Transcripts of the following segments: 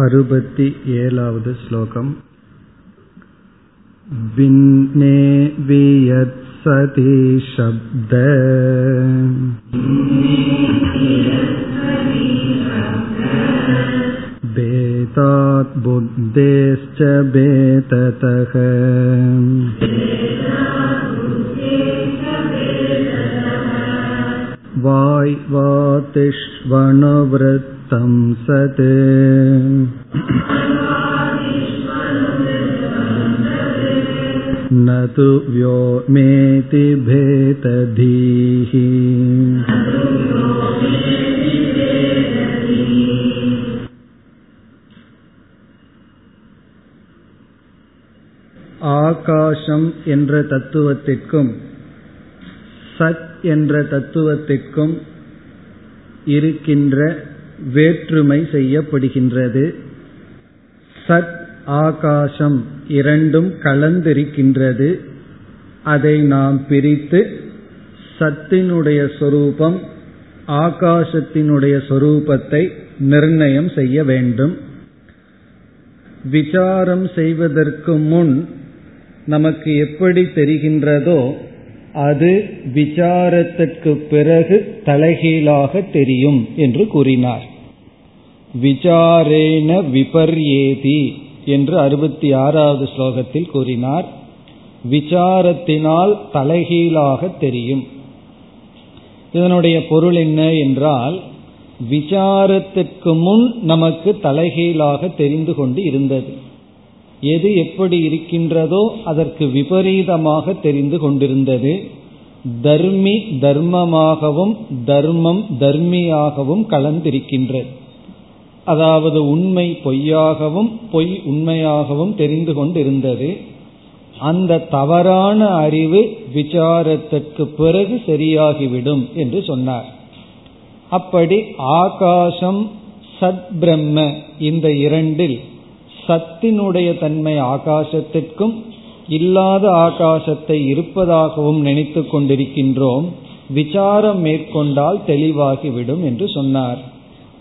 अरुपति एलावद् श्लोकम् भिन्ने वियत्सति शब्द भेदात् बुद्धेश्च भेदतः वाय्वातिष्वणवृत्तं सत् न तु व्योमेति भेदधीः ஆகாசம் என்ற தத்துவத்திற்கும் சத் என்ற தத்துவத்திற்கும் இருக்கின்ற வேற்றுமை செய்யப்படுகின்றது. சத் ஆகாசம் இரண்டும் கலந்திருக்கின்றது. அதை நாம் பிரித்து சத்தினுடைய சொரூபம் ஆகாசத்தினுடைய சொரூபத்தை நிர்ணயம் செய்ய வேண்டும். விசாரம் செய்வதற்கு முன் நமக்கு எப்படி தெரிகின்றதோ அது விசாரத்திற்கு பிறகு தலைகீழாக தெரியும் என்று கூறினார். விசாரேன விபர்யேதி என்று அறுபத்தி ஆறாவது ஸ்லோகத்தில் கூறினார். விசாரத்தினால் தலைகீழாக தெரியும். இதனுடைய பொருள் என்ன என்றால் விசாரத்துக்கு முன் நமக்கு தலைகீழாக தெரிந்து கொண்டு இருந்தது. எது எப்படி இருக்கின்றதோ அதற்கு விபரீதமாக தெரிந்து கொண்டிருந்தது. தர்மி தர்மமாகவும் தர்மம் தர்மியாகவும் கலந்திருக்கின்றது அதாவது உண்மை பொய்யாகவும் பொய் உண்மையாகவும் தெரிந்து கொண்டிருந்தது. அந்த தவறான அறிவு விசாரத்திற்கு பிறகு சரியாகிவிடும் என்று சொன்னார். அப்படி ஆகாசம் சத் பிரம்ம இந்த இரண்டில் சத்தினுடைய தன்மை ஆகாசத்திற்கும் இல்லாத ஆகாசத்தை இருப்பதாகவும் நினைத்து கொண்டிருக்கின்றோம். விசாரம் மேற்கொண்டால் தெளிவாகிவிடும் என்று சொன்னார்.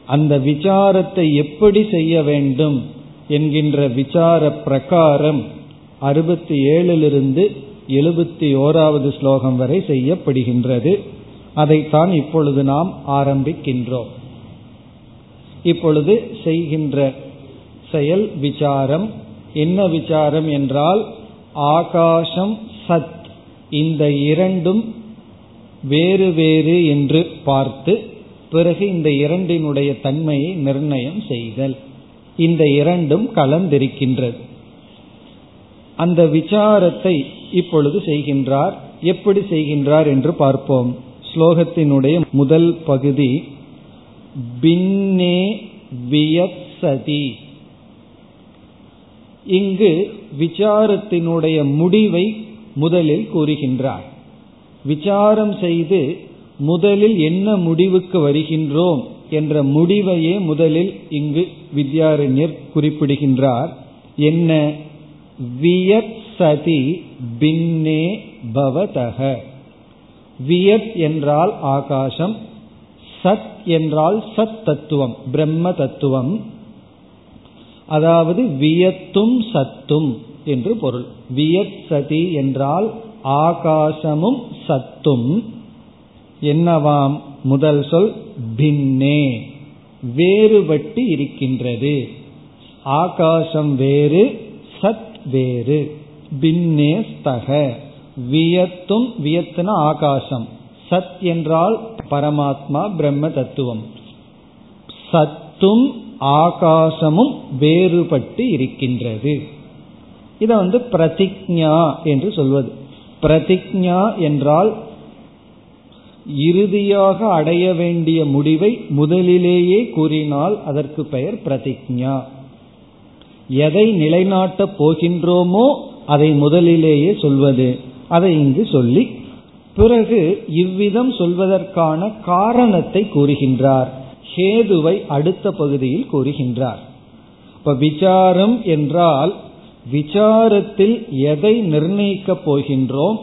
அந்த விசாரத்தை எப்படி செய்ய வேண்டும் என்கின்ற விசார பிரகாரம் அறுபத்தி ஏழிலிருந்து எழுபத்தி ஓராவது ஸ்லோகம் வரை செய்யப்படுகின்றது. அதைத்தான் இப்பொழுது நாம் ஆரம்பிக்கின்றோம். இப்பொழுது செய்கின்ற செயல் விசாரம். என்ன விசாரம் என்றால் ஆகாசம் சத். இந்த இரண்டும் வேறு வேறு என்று பார்த்து பிறகு இந்த இரண்டினுடைய தன்மையை நிர்ணயம் செய்தல். இந்த இரண்டும் கலந்திருக்கின்றது. அந்த விசாரத்தை இப்பொழுது செய்கின்றார். எப்படி செய்கின்றார் என்று பார்ப்போம். ஸ்லோகத்தினுடைய முதல் பகுதி பின்னே வியசதி இங்கு விசாரத்தினுடைய முடிவை முதலில் கூறுகின்றார். விசாரம் செய்து முதலில் என்ன முடிவுக்கு வருகின்றோம் என்ற முடிவையே முதலில் இங்கு வித்யாரண்யர் குறிப்பிடுகின்றார். என்ன? வியத் சதி பின்னே பவதக. வியத் என்றால் ஆகாசம் சத் என்றால் சத் தத்துவம் பிரம்ம தத்துவம். அதாவது வியத்தும் சத்தும் என்று பொருள். வியத் சதி என்றால் ஆகாசமும் சத்தும். என்னவாம்? முதல் சொல் பின்னே. வேறுபட்டு இருக்கின்றது. ஆகாசம் வேறு சத் வேறு. பின்னே ஸ்தக. வியத்தும் வியத்தின ஆகாசம். சத் என்றால் பரமாத்மா பிரம்ம தத்துவம். சத்தும் ஆகாசமும் வேறுபட்டு இருக்கின்றது. இதை வந்து பிரதிஜா என்று சொல்வது. பிரதிஜா என்றால் இறுதியாக அடைய வேண்டிய முடிவை முதலிலேயே கூறினால் அதற்கு பெயர் பிரதிஜா எதை நிலைநாட்டப் போகின்றோமோ அதை முதலிலேயே சொல்வது. அதை இங்கு சொல்லி பிறகு இவ்விதம் சொல்வதற்கான காரணத்தை கூறுகின்றார். ஹேதுவை அடுத்த பகுதியில் கூறுகின்றார். இப்ப விசாரம் என்றால் விசாரத்தில் எதை நிர்ணயிக்கப் போகின்றோம்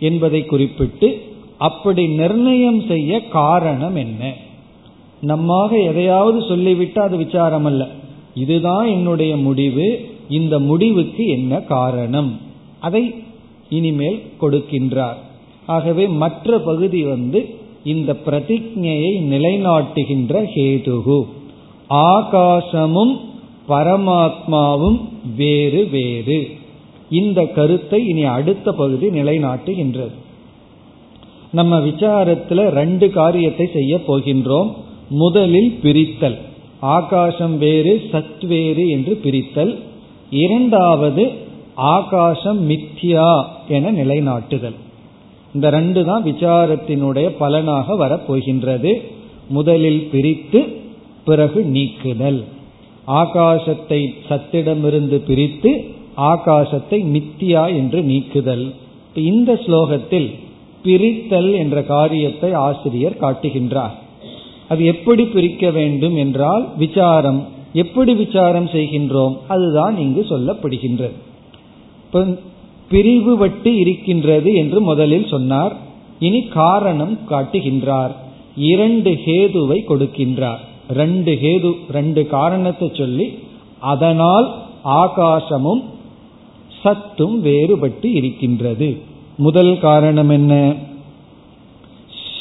என்பதை குறிப்பிட்டு அப்படி நிர்ணயம் செய்ய காரணம் என்ன? நம்மாக எதையாவது சொல்லிவிட்டு அது விசாரம் அல்ல. இதுதான் என்னுடைய முடிவு. இந்த முடிவுக்கு என்ன காரணம்? அதை இனிமேல் கொடுக்கின்றார். ஆகவே மற்ற பகுதி வந்து இந்த பிரதிஜையை நிலைநாட்டுகின்ற ஹேதுகு. ஆகாசமும் பரமாத்மாவும் வேறு வேறு. இந்த கருத்தை இனி அடுத்த பகுதி நிலைநாட்டுகின்றது. நம்ம விசாரத்தில் ரெண்டு காரியத்தை செய்ய போகின்றோம். முதலில் பிரித்தல். ஆகாசம் வேறு சத் வேறு என்று பிரித்தல். இரண்டாவது ஆகாசம் மித்யா என நிலைநாட்டுதல். இந்த ரெண்டு தான் விசாரத்தினுடைய பலனாக வரப்போகின்றது. முதலில் பிரித்து பிறகு நீக்குதல். ஆகாசத்தை சத்திடமிருந்து பிரித்து ஆகாசத்தை மித்தியா என்று நீக்குதல். இந்த ஸ்லோகத்தில் பிரித்தல் என்ற காரியத்தை ஆசிரியர் காட்டுகின்றார். அது எப்படி பிரிக்க வேண்டும் என்றால் விசாரம் எப்படி விசாரம் செய்கின்றோம் அதுதான் இங்கு சொல்லப்படுகின்றது. பிரிவுபட்டு இருக்கின்றது என்று முதலில் சொன்னார். இனி காரணம் காட்டுகின்றார். இரண்டு ஹேதுவை கொடுக்கின்றார். ரெண்டு ஹேது ரெண்டு காரணத்தை சொல்லி அதனால் ஆகாசமும் சத்தும் வேறுபட்டு இருக்கின்றது. முதல் காரணம் என்ன?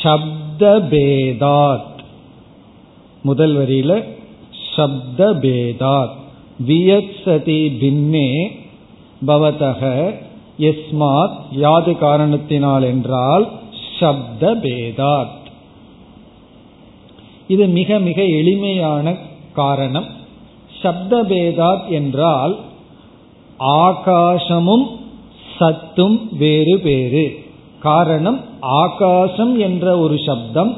சப்தபேதாத். முதல் வரியில சப்தபேதாத். வியக்சதி பின்னே பவதக எஸ்மாத் யாது காரணத்தினால் என்றால் சப்த பேதாத். இது மிக மிக எளிமையான காரணம். சப்த பேதாத் என்றால் ஆகாசமும் சத்தும் வேறு வேறு காரணம் ஆகாசம் என்ற ஒரு சப்தம்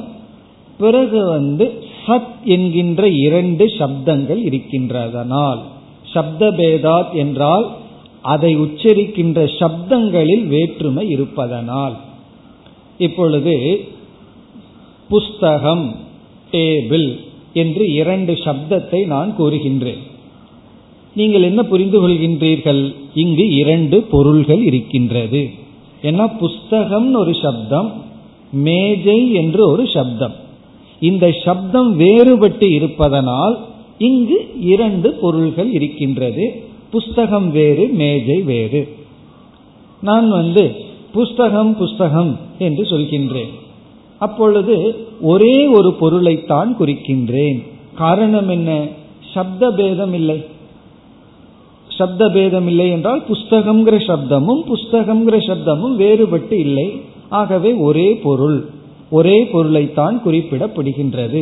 பிறகு வந்து சத் என்கின்ற இரண்டு சப்தங்கள் இருக்கின்றதனால். சப்த பேதாத் என்றால் அதை உச்சரிக்கின்ற சப்தங்களில் வேற்றுமை இருப்பதனால். இப்பொழுது புஸ்தகம் டேபிள் என்று இரண்டு சப்தத்தை நான் கூறுகின்றேன். நீங்கள் என்ன புரிந்து கொள்கின்றீர்கள்? இங்கு இரண்டு பொருள்கள் இருக்கின்றது. ஏன்னா புஸ்தகம் ஒரு சப்தம் மேஜை என்று ஒரு சப்தம். இந்த சப்தம் வேறுபட்டு இருப்பதனால் இங்கு இரண்டு பொருள்கள் இருக்கின்றது. புஸ்தகம் வேறு மேஜை வேறு. நான் வந்து புஸ்தகம் புஸ்தகம் என்று சொல்கின்றேன். அப்பொழுது ஒரே ஒரு பொருளைத்தான் குறிக்கின்றேன். காரணம் என்ன? சப்த பேதம் இல்லை. சப்த பேதம் இல்லை என்றால் புஸ்தகம்ங்கிற சப்தமும் புஸ்தகம்ங்கிற சப்தமும் வேறுபட்டு இல்லை. ஆகவே ஒரே பொருள் ஒரே பொருளைத்தான் குறிப்பிடப்படுகின்றது.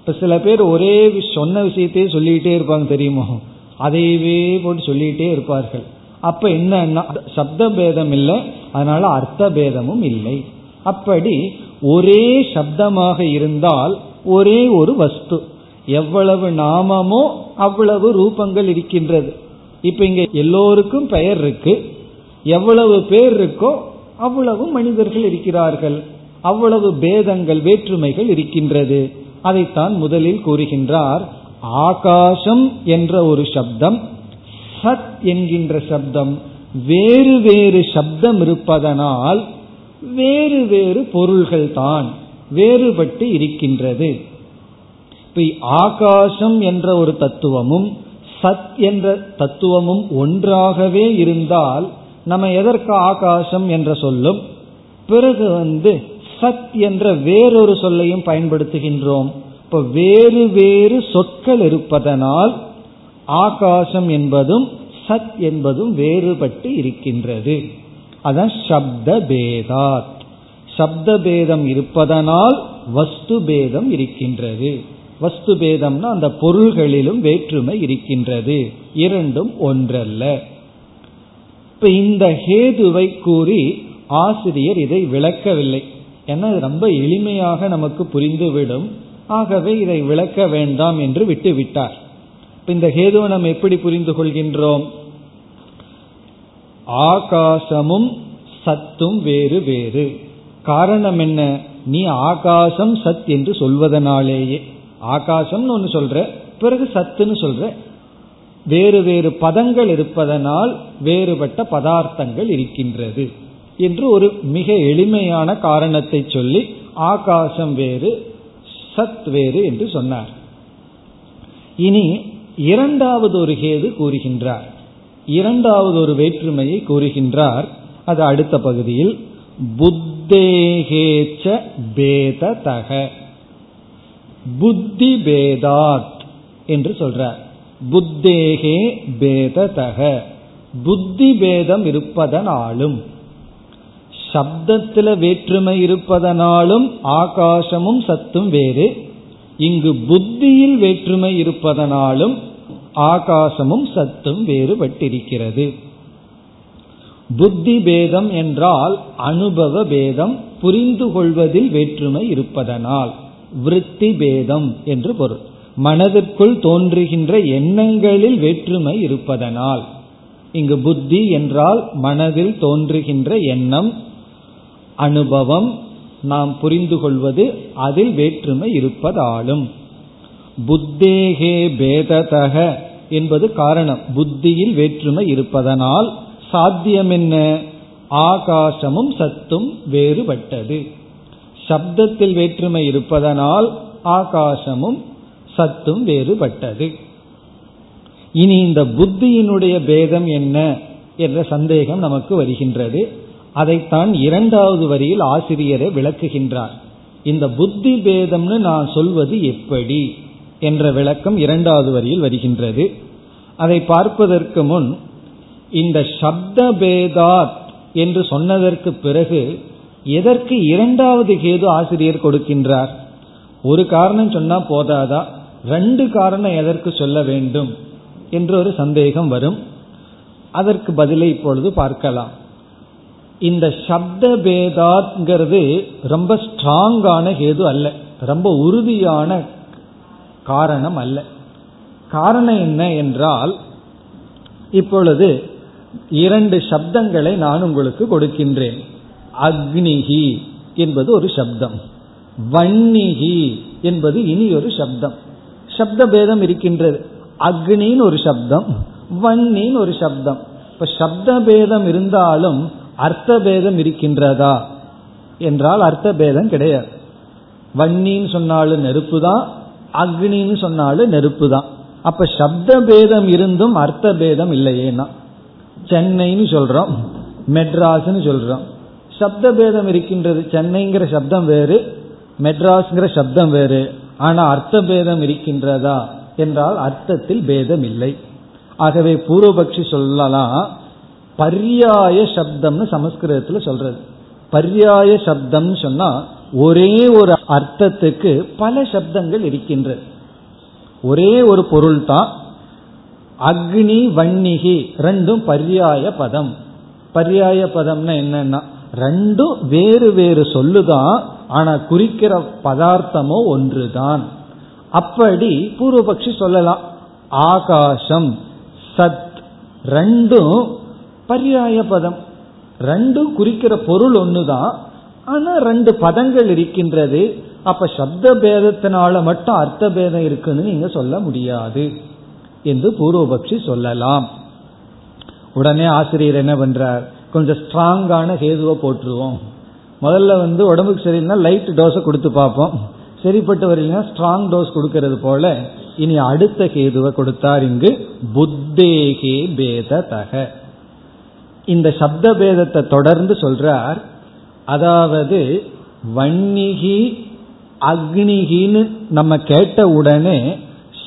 இப்ப சில பேர் ஒரே சொன்ன விஷயத்தையே சொல்லிக்கிட்டே இருப்பாங்க தெரியுமோ? அதையவே போட்டு சொல்லிட்டே இருப்பார்கள். அப்ப என்ன சப்த பேதம் இல்லை அதனால அர்த்த பேதமும் இல்லை. அப்படி ஒரே சப்தமாக இருந்தால் ஒரே ஒரு வஸ்து. எவ்வளவு நாமமோ அவ்வளவு ரூபங்கள் இருக்கின்றது. இப்ப இங்க எல்லோருக்கும் பெயர் இருக்கு. எவ்வளவு பேர் இருக்கோ அவ்வளவு மனிதர்கள் இருக்கிறார்கள். அவ்வளவு பேதங்கள் வேற்றுமைகள் இருக்கின்றது. அதைத்தான் முதலில் கூறுகின்றார். ஆகாசம் என்ற ஒரு சப்தம் சத் என்கின்ற சப்தம் வேறு வேறு சப்தம் இருப்பதனால் வேறு வேறு பொருள்கள் தான் வேறுபட்டு இருக்கின்றது. ஆகாசம் என்ற ஒரு தத்துவமும் சத் என்ற தத்துவமும் ஒன்றாகவே இருந்தால் நம்ம எதற்கு ஆகாசம் என்ற சொல்லும்? பிறகு வந்து சத் என்ற வேறொரு சொல்லையும் பயன்படுத்துகின்றோம். இப்ப வேறு வேறு சொற்கள் இருப்பதனால் ஆகாசம் என்பதும் சத் என்பதும் வேறுபட்டு இருக்கின்றது. அதான் சப்த பேதாத். சப்த பேதம் இருப்பதனால் வஸ்து பேதம் இருக்கின்றது. வஸ்து பேதம்னா அந்த பொருள்களிலும் வேற்றுமை இருக்கின்றது. இரண்டும் ஒன்றல்ல. இப்ப இந்த ஹேதுவை கூறி ஆசிரியர் இதை விளக்கவில்லை. ஏன்னா ரொம்ப எளிமையாக நமக்கு புரிந்துவிடும். ஆகவே இதை விளக்க வேண்டாம் என்று விட்டு விட்டார் இந்த ஹேதுவை நாம் எப்படி புரிந்து கொள்கின்றோம்? ஆகாசமும் சத்தும் வேறு வேறு. காரணம் என்ன? நீ ஆகாசம் சத் என்று சொல்வதனாலேயே. ஆகாசம்னு ஒன்று சொல்ற பிறகு சத்துன்னு சொல்ற. வேறு வேறு பதங்கள் இருப்பதனால் வேறுபட்ட பதார்த்தங்கள் இருக்கின்றது என்று ஒரு மிக எளிமையான காரணத்தை சொல்லி ஆகாசம் வேறு சத் வேறு என்று சொன்னார். இனி இரண்டாவது ஒரு கேது கூறுகின்றார். இரண்டாவது ஒரு வேற்றுமையை கூறுகின்றார். அது அடுத்த பகுதியில் புத்தேகேச்ச பேததக. புத்தி பேதாத் என்று சொல்றார். புத்தேகே பேததக. புத்தி பேதம் இருப்பதனாலும் சப்தத்துல வேற்றுமை இருப்பதனாலும் ஆகாசமும் சத்தும் வேறு. இங்கு புத்தியில் வேற்றுமை இருப்பதனாலும் ஆகாசமும் சத்தும் வேறுபட்டிருக்கிறது. புத்தி பேதம் என்றால் அனுபவ பேதம் புரிந்து கொள்வதில் வேற்றுமை இருப்பதனால் விருத்தி பேதம் என்று பொருள். மனதிற்குள் தோன்றுகின்ற எண்ணங்களில் வேற்றுமை இருப்பதனால். இங்கு புத்தி என்றால் மனதில் தோன்றுகின்ற எண்ணம் அனுபவம் நாம் புரிந்து கொள்வது அதில் வேற்றுமை இருப்பதாலும். புத்தேகே பேததக என்பது காரணம். புத்தியில் வேற்றுமை இருப்பதனால் சாத்தியம் என்ன ஆகாசமும் சத்தும் வேறுபட்டது. சப்தத்தில் வேற்றுமை இருப்பதனால் ஆகாசமும் சத்தும் வேறுபட்டது. இனி இந்த புத்தியினுடைய பேதம் என்ன? என்ற சந்தேகம் நமக்கு வருகின்றது. அதைத்தான் இரண்டாவது வரியில் ஆசிரியரை விளக்குகின்றார். இந்த புத்தி பேதம்னு நான் சொல்வது எப்படி? என்ற விளக்கம் இரண்டாவது வரியில் வருகின்றது. அதை பார்ப்பதற்கு முன் இந்த சப்த பேதாத் என்று சொன்னதற்கு பிறகு எதற்கு இரண்டாவது கேது ஆசிரியர் கொடுக்கின்றார்? ஒரு காரணம் சொன்னா போதாதா? ரெண்டு காரணம் எதற்கு சொல்ல வேண்டும்? என்று ஒரு சந்தேகம் வரும். அதற்கு பதிலை இப்பொழுது பார்க்கலாம். இந்த சப்த பேதாங்கிறது ரொம்ப ஸ்ட்ராங்கான ஹேது அல்ல. ரொம்ப உறுதியான காரணம் அல்ல. காரணம் என்ன என்றால் இப்பொழுது இரண்டு சப்தங்களை நான் உங்களுக்கு கொடுக்கின்றேன். அக்னிகி என்பது ஒரு சப்தம். வன்னிகி என்பது இனி ஒரு சப்தம். சப்த பேதம் இருக்கின்றது. அக்னின்னு ஒரு சப்தம். வன்னின்னு ஒரு சப்தம். இப்ப சப்த பேதம் இருந்தாலும் அர்த்த பேதம் இருக்கின்றதா? என்றால் அர்த்த பேதம் கிடையாது. வன்னின்னு சொன்னாலும் நெருப்பு தான் அக்னின்னு சொன்னாலும் நெருப்பு தான் அப்ப சப்த பேதம் இருந்தும் அர்த்த பேதம் இல்லையேனா சென்னைன்னு சொல்றோம் மெட்ராஸ்ன்னு சொல்றோம். சப்த பேதம் இருக்கின்றது சென்னைங்கிற சப்தம் வேறு மெட்ராஸ்ங்கிற சப்தம் வேறு. ஆனா அர்த்த பேதம் இருக்கின்றதா? என்றால் அர்த்தத்தில் பேதம் இல்லை. ஆகவே பூர்வபக்ஷி சொல்லலாம் பர்யாய சப்தம்னு சமஸ்கிருதத்துல சொல்றது. பர்யாய சப்தம் சொன்னா ஒரே ஒரு அர்த்தத்துக்கு பல சப்தங்கள் இருக்கின்றது ஒரே ஒரு பொருள் தான் அக்னி வன்னிகி ரெண்டும் பர்யாய பதம். பர்யாய பதம்னா என்னன்னா ரெண்டும் வேறு வேறு சொல்லுதான் ஆனா குறிக்கிற பதார்த்தமோ ஒன்றுதான். அப்படி பூர்வபக்ஷி சொல்லலாம். ஆகாசம் சத் ரெண்டும் பர்யாய பதம். ரெண்டும் குறிக்கிற பொருள் ஒண்ணுதான். ஆனா ரெண்டு பதங்கள் இருக்கின்றது. அப்ப சப்த பேதத்தினால மட்டும் அர்த்த பேதம் இருக்குன்னு நீங்க சொல்ல முடியாது என்று பூர்வபக்ஷி சொல்லலாம். உடனே ஆசிரியர் என்ன பண்றார்? கொஞ்சம் ஸ்ட்ராங்கான ஹேதுவை போட்டுருவோம் முதல்ல வந்து உடம்புக்கு சரியில்லைனா லைட் டோஸை கொடுத்து பார்ப்போம். சரிப்பட்டு வரலைன்னா ஸ்ட்ராங் டோஸ் கொடுக்கறது போல இனி அடுத்த கேதுவை கொடுத்தார் இங்கு புத்தேகே பேத தக இந்த சப்த பேதத்தை தொடர்ந்து சொல்றார். அதாவது வன்னிகி அக்னிகின்னு நம்ம கேட்ட உடனே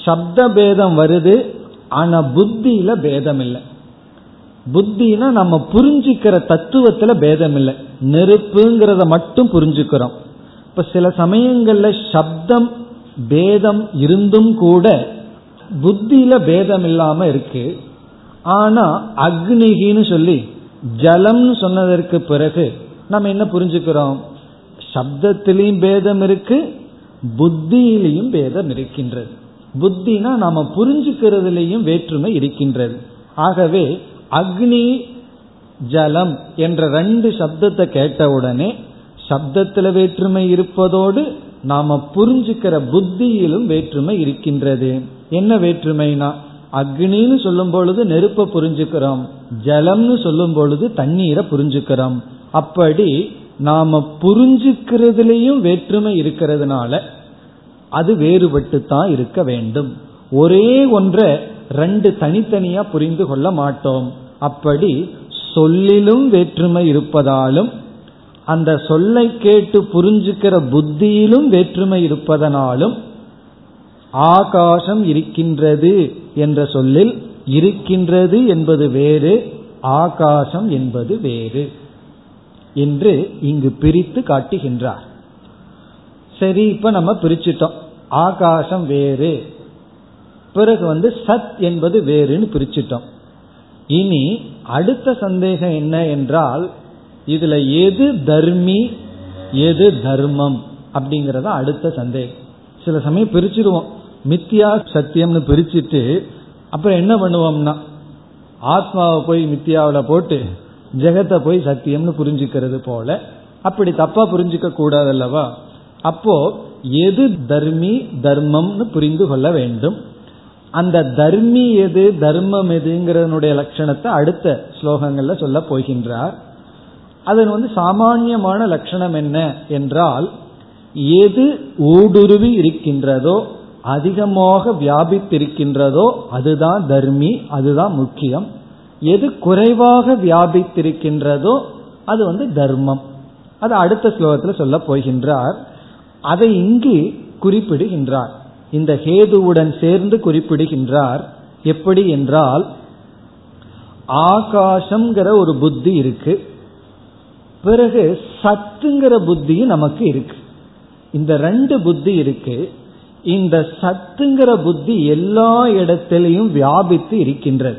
சப்த பேதம் வருது ஆனா புத்தியில பேதம் இல்லை புத்தினா நம்ம புரிஞ்சுக்கிற தத்துவத்துல பேதம் இல்லை நெருப்புங்கிறத மட்டும் புரிஞ்சுக்கிறோம். இப்ப சில சமயங்கள்ல சப்தம் பேதம் இருந்தும் கூட புத்தியில பேதம் இல்லாம இருக்கு. ஆனா அக்னிகின்னு சொல்லி ஜலம்னு சொன்னதற்கு பிறகு நம்ம என்ன புரிஞ்சுக்கிறோம்? சப்தத்திலையும் பேதம் இருக்கு புத்தியிலையும் பேதம் இருக்கின்றது. புத்தினா நாம புரிஞ்சுக்கிறதுலையும் வேற்றுமை இருக்கின்றது. ஆகவே அக்னி ஜலம் என்ற ரெண்டு சப்தத்தை கேட்டவுடனே சப்தத்தில் வேற்றுமை இருப்பதோடு நாம புரிஞ்சுக்கிற புத்தியிலும் வேற்றுமை இருக்கின்றது. என்ன வேற்றுமைனா அக்னின்னு சொல்லும் பொழுது நெருப்பை புரிஞ்சுக்கிறோம் ஜலம்னு சொல்லும் பொழுது தண்ணீரை புரிஞ்சுக்கிறோம். அப்படி நாம புரிஞ்சுக்கிறதுலயும் வேற்றுமை இருக்கிறதுனால அது வேறுபட்டு தான் இருக்க வேண்டும். ஒரே ஒன்றை ரெண்டு தனித்தனியா புரிந்து கொள்ள மாட்டோம். அப்படி சொல்லிலும் வேற்றுமை இருப்பதாலும் அந்த சொல்லை கேட்டு புரிஞ்சுக்கிற புத்தியிலும் வேற்றுமை இருப்பதனாலும் ஆகாசம் இருக்கின்றது என்ற சொல்லில் இருக்கின்றது என்பது வேறு ஆகாசம் என்பது வேறு என்று இங்கு பிரித்து காட்டுகின்றார். சரி இப்ப நம்ம பிரிச்சிட்டோம். ஆகாசம் வேறு. பிறகு வந்து சத் என்பது வேறுன்னு பிரிச்சிட்டோம். இனி அடுத்த சந்தேகம் என்ன என்றால் இதுல எது தர்மி எது தர்மம் அப்படிங்கறத அடுத்த சந்தேகம். சில சமயம் பிரிச்சிருவோம். மித்தியா சத்தியம்னு பிரிச்சுட்டு அப்புறம் என்ன பண்ணுவோம்னா ஆத்மாவை போய் மித்தியாவில் போட்டு ஜெகத்தை போய் சத்தியம்னு புரிஞ்சுக்கிறது போல அப்படி தப்பா புரிஞ்சுக்க கூடாது அல்லவா அப்போ எது தர்மி தர்மம்னு புரிந்து கொள்ள வேண்டும். அந்த தர்மி எது தர்மம் எதுங்கிறதனுடைய லட்சணத்தை அடுத்த ஸ்லோகங்கள்ல சொல்ல போகின்றார். அதன் வந்து சாமான்யமான லட்சணம் என்ன என்றால் எது ஊடுருவி இருக்கின்றதோ அதிகமாக வியாபித்திருக்கின்றதோ அதுதான் தர்மி அதுதான் முக்கியம். எது குறைவாக வியாபித்திருக்கின்றதோ அது வந்து தர்மம். அது அடுத்த ஸ்லோகத்தில் சொல்ல போகின்றார். அதை இங்கு குறிப்பிடுகின்றார். இந்த ஹேதுவுடன் சேர்ந்து குறிப்பிடுகின்றார். எப்படி என்றால் ஆகாசம்ங்கிற ஒரு புத்தி இருக்கு. பிறகு சத்துங்கிற புத்தியும் நமக்கு இருக்கு. இந்த ரெண்டு புத்தி இருக்கு. இந்த சத்துங்கிற புத்தி எல்லா இடத்திலையும் வியாபித்து இருக்கின்றது.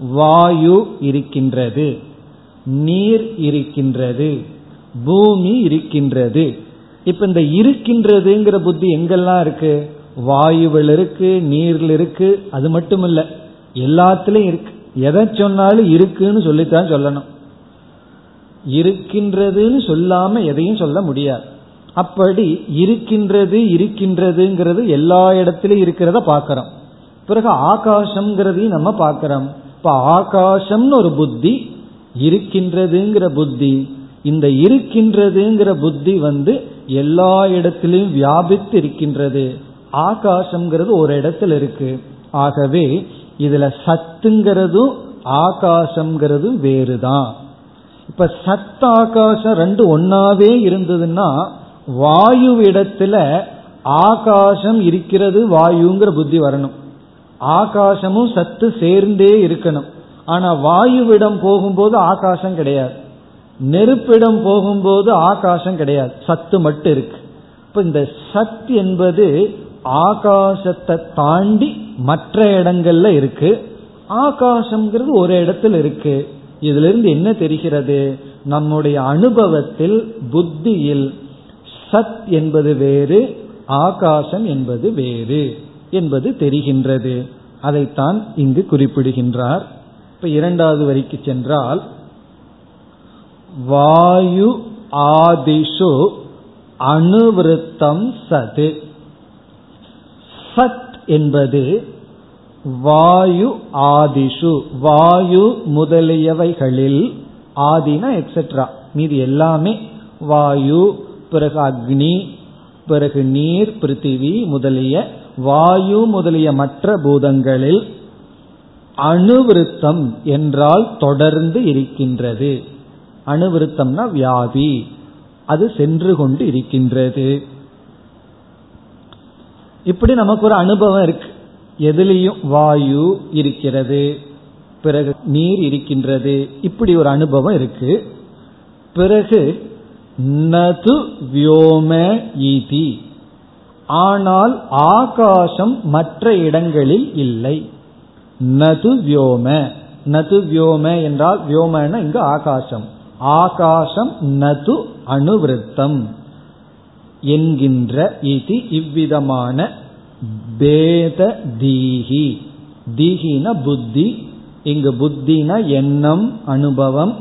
வாயு இருக்கின்றது நீர் இருக்கின்றது பூமி இருக்கின்றது. இப்ப இந்த இருக்கின்றதுங்கிற புத்தி எங்கெல்லாம் இருக்கு? வாயுவில் இருக்கு நீர்ல இருக்கு அது மட்டும் இல்ல எல்லாத்திலையும் இருக்கு. எதை சொன்னாலும் இருக்குன்னு சொல்லித்தான் சொல்லணும். இருக்கின்றதுன்னு சொல்லாம எதையும் சொல்ல முடியாது. அப்படி இருக்கின்றது இருக்கின்றதுங்கிறது எல்லா இடத்திலும் இருக்கிறத பார்க்கிறோம். பிறகு ஆகாசம்ங்கிறதையும் நம்ம பார்க்கிறோம். இப்ப ஆகாசம்னு ஒரு புத்தி இருக்கின்றதுங்கிற புத்தி. இந்த இருக்கின்றதுங்கிற புத்தி வந்து எல்லா இடத்திலையும் வியாபித்து இருக்கின்றது. ஆகாசம்ங்கிறது ஒரு இடத்துல இருக்கு. ஆகவே இதுல சத்துங்கிறதும் ஆகாசம்ங்கிறதும் வேறுதான். இப்ப சத் ஆகாசம் ரெண்டு ஒன்னாவே இருந்ததுன்னா வாயுவிடத்துல ஆகாசம் இருக்கிறது வாயுங்கிற புத்தி வரணும். ஆகாசமும் சத்து சேர்ந்தே இருக்கணும். ஆனா வாயுவிடம் போகும்போது ஆகாசம் கிடையாது. நெருப்பிடம் போகும்போது ஆகாசம் கிடையாது. சத்து மட்டும் இருக்கு. இப்ப இந்த சத் என்பது ஆகாசத்தை தாண்டி மற்ற இடங்கள்ல இருக்கு. ஆகாசம்ங்கிறது ஒரு இடத்துல இருக்கு. இதுல இருந்து என்ன தெரிகிறது? நம்முடைய அனுபவத்தில் புத்தியில் சத் என்பது வேறு ஆகாசம் என்பது வேறு என்பது தெரிகின்றது. அதைத்தான் இங்கு குறிப்பிடுகின்றார். இப்ப இரண்டாவது வரிக்கு சென்றால் வாயு ஆதிஷு அணுவிருத்தம் சது. சத் என்பது வாயு ஆதிஷு வாயு முதலியவைகளில் ஆதினா எக்ஸெட்ரா மீது எல்லாமே வாயு பிறகு அக்னி பிறகு நீர் பிருத்திவி முதலிய வாயு முதலிய மற்ற பூதங்களில் அணுவிருத்தம் என்றால் தொடர்ந்து இருக்கின்றது. அணுவிருத்தம்னா வியாதி. அது சென்று கொண்டு இருக்கின்றது. இப்படி நமக்கு ஒரு அனுபவம் இருக்கு. எதுலேயும் வாயு இருக்கிறது பிறகு நீர் இருக்கின்றது. இப்படி ஒரு அனுபவம் இருக்கு. பிறகு நது வியோம ஈதி. ஆனால் ஆகாசம் மற்ற இடங்களில் இல்லை. நது வியோம. நது வியோம என்றால் வியோமன இங்கு ஆகாசம். ஆகாசம் நது அணுவிருத்தம் என்கின்ற இது இவ்விதமான பேத தீகி தீகின புத்தி இங்கு புத்தின எண்ணம் அனுபவம்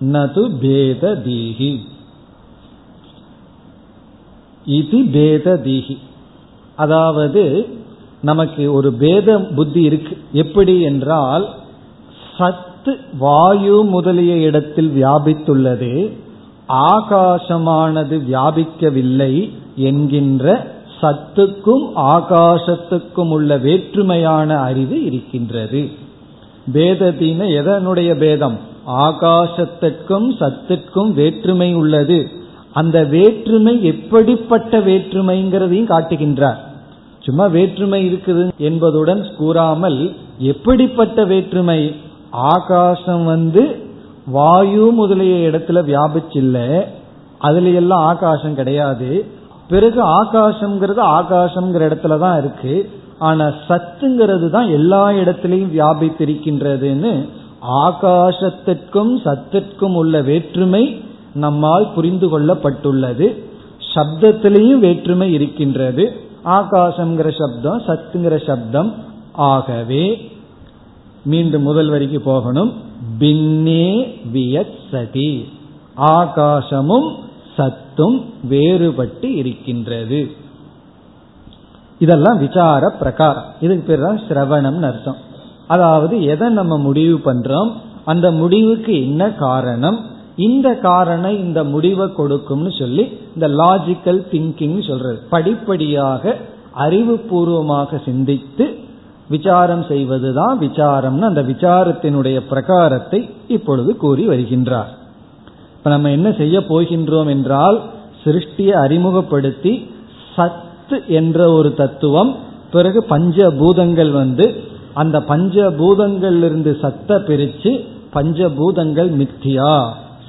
நது பேத தீகி இது பேத தீகி அதாவது நமக்கு ஒரு பேத புத்தி இருக்கு. எப்படி என்றால் சத்து வாயு முதலிய இடத்தில் வியாபித்துள்ளது ஆகாசமானது வியாபிக்கவில்லை என்கின்ற சத்துக்கும் ஆகாசத்துக்கும் உள்ள வேற்றுமையான அறிவு இருக்கின்றது. பேதத்தின எதனுடைய பேதம்? ஆகாசத்திற்கும் சத்துக்கும் வேற்றுமை உள்ளது. அந்த வேற்றுமை எப்படிப்பட்ட வேற்றுமைங்கிறதையும் காட்டுகின்றார். சும்மா வேற்றுமை இருக்குது என்பதுடன் கூறாமல் எப்படிப்பட்ட வேற்றுமை? ஆகாசம் வந்து வாயு முதலிய இடத்துல வியாபிச்சில்ல அதுல எல்லாம் ஆகாசம் கிடையாது. பிறகு ஆகாசம்ங்கிறது ஆகாசம்ங்கிற இடத்துல தான் இருக்கு. ஆனா சத்துங்கிறது தான் எல்லா இடத்திலையும் வியாபித்திருக்கின்றதுன்னு ஆகாசத்திற்கும் சத்திற்கும் உள்ள வேற்றுமை நம்மால் புரிந்து கொள்ளப்பட்டுள்ளது. சப்தத்திலையும் வேற்றுமை இருக்கின்றது. ஆகாசம்ங்கிற சப்தம் சத்துங்கிற சப்தம். ஆகவே மீண்டும் முதல் வரிக்கு போகணும். பின்னே வியத் சதி ஆகாசமும் சத்தும் வேறுபட்டு இருக்கின்றது. இதெல்லாம் விசார பிரகாரம். இதுக்கு பேர் தான் சிரவணம்னு அர்த்தம். அதாவது எதை நம்ம முடிவு பண்றோம்? அந்த முடிவுக்கு என்ன காரணம்? இந்த காரணம் இந்த முடிவை கொடுக்கும்னு சொல்லி இந்த லாஜிக்கல் திங்கிங் சொல்றது. படிப்படியாக அறிவுபூர்வமாக சிந்தித்து விசாரம் செய்வதுதான் விசாரம்னு அந்த விசாரத்தினுடைய பிரகாரத்தை இப்பொழுது கூறி வருகின்றார். இப்ப நம்ம என்ன செய்ய போகின்றோம் என்றால் சிருஷ்டியை அறிமுகப்படுத்தி சத்து என்ற ஒரு தத்துவம் பிறகு பஞ்சபூதங்கள் வந்து அந்த பஞ்சபூதங்களிலிருந்து சத்த பிரிச்சு பஞ்சபூதங்கள் மித்தியா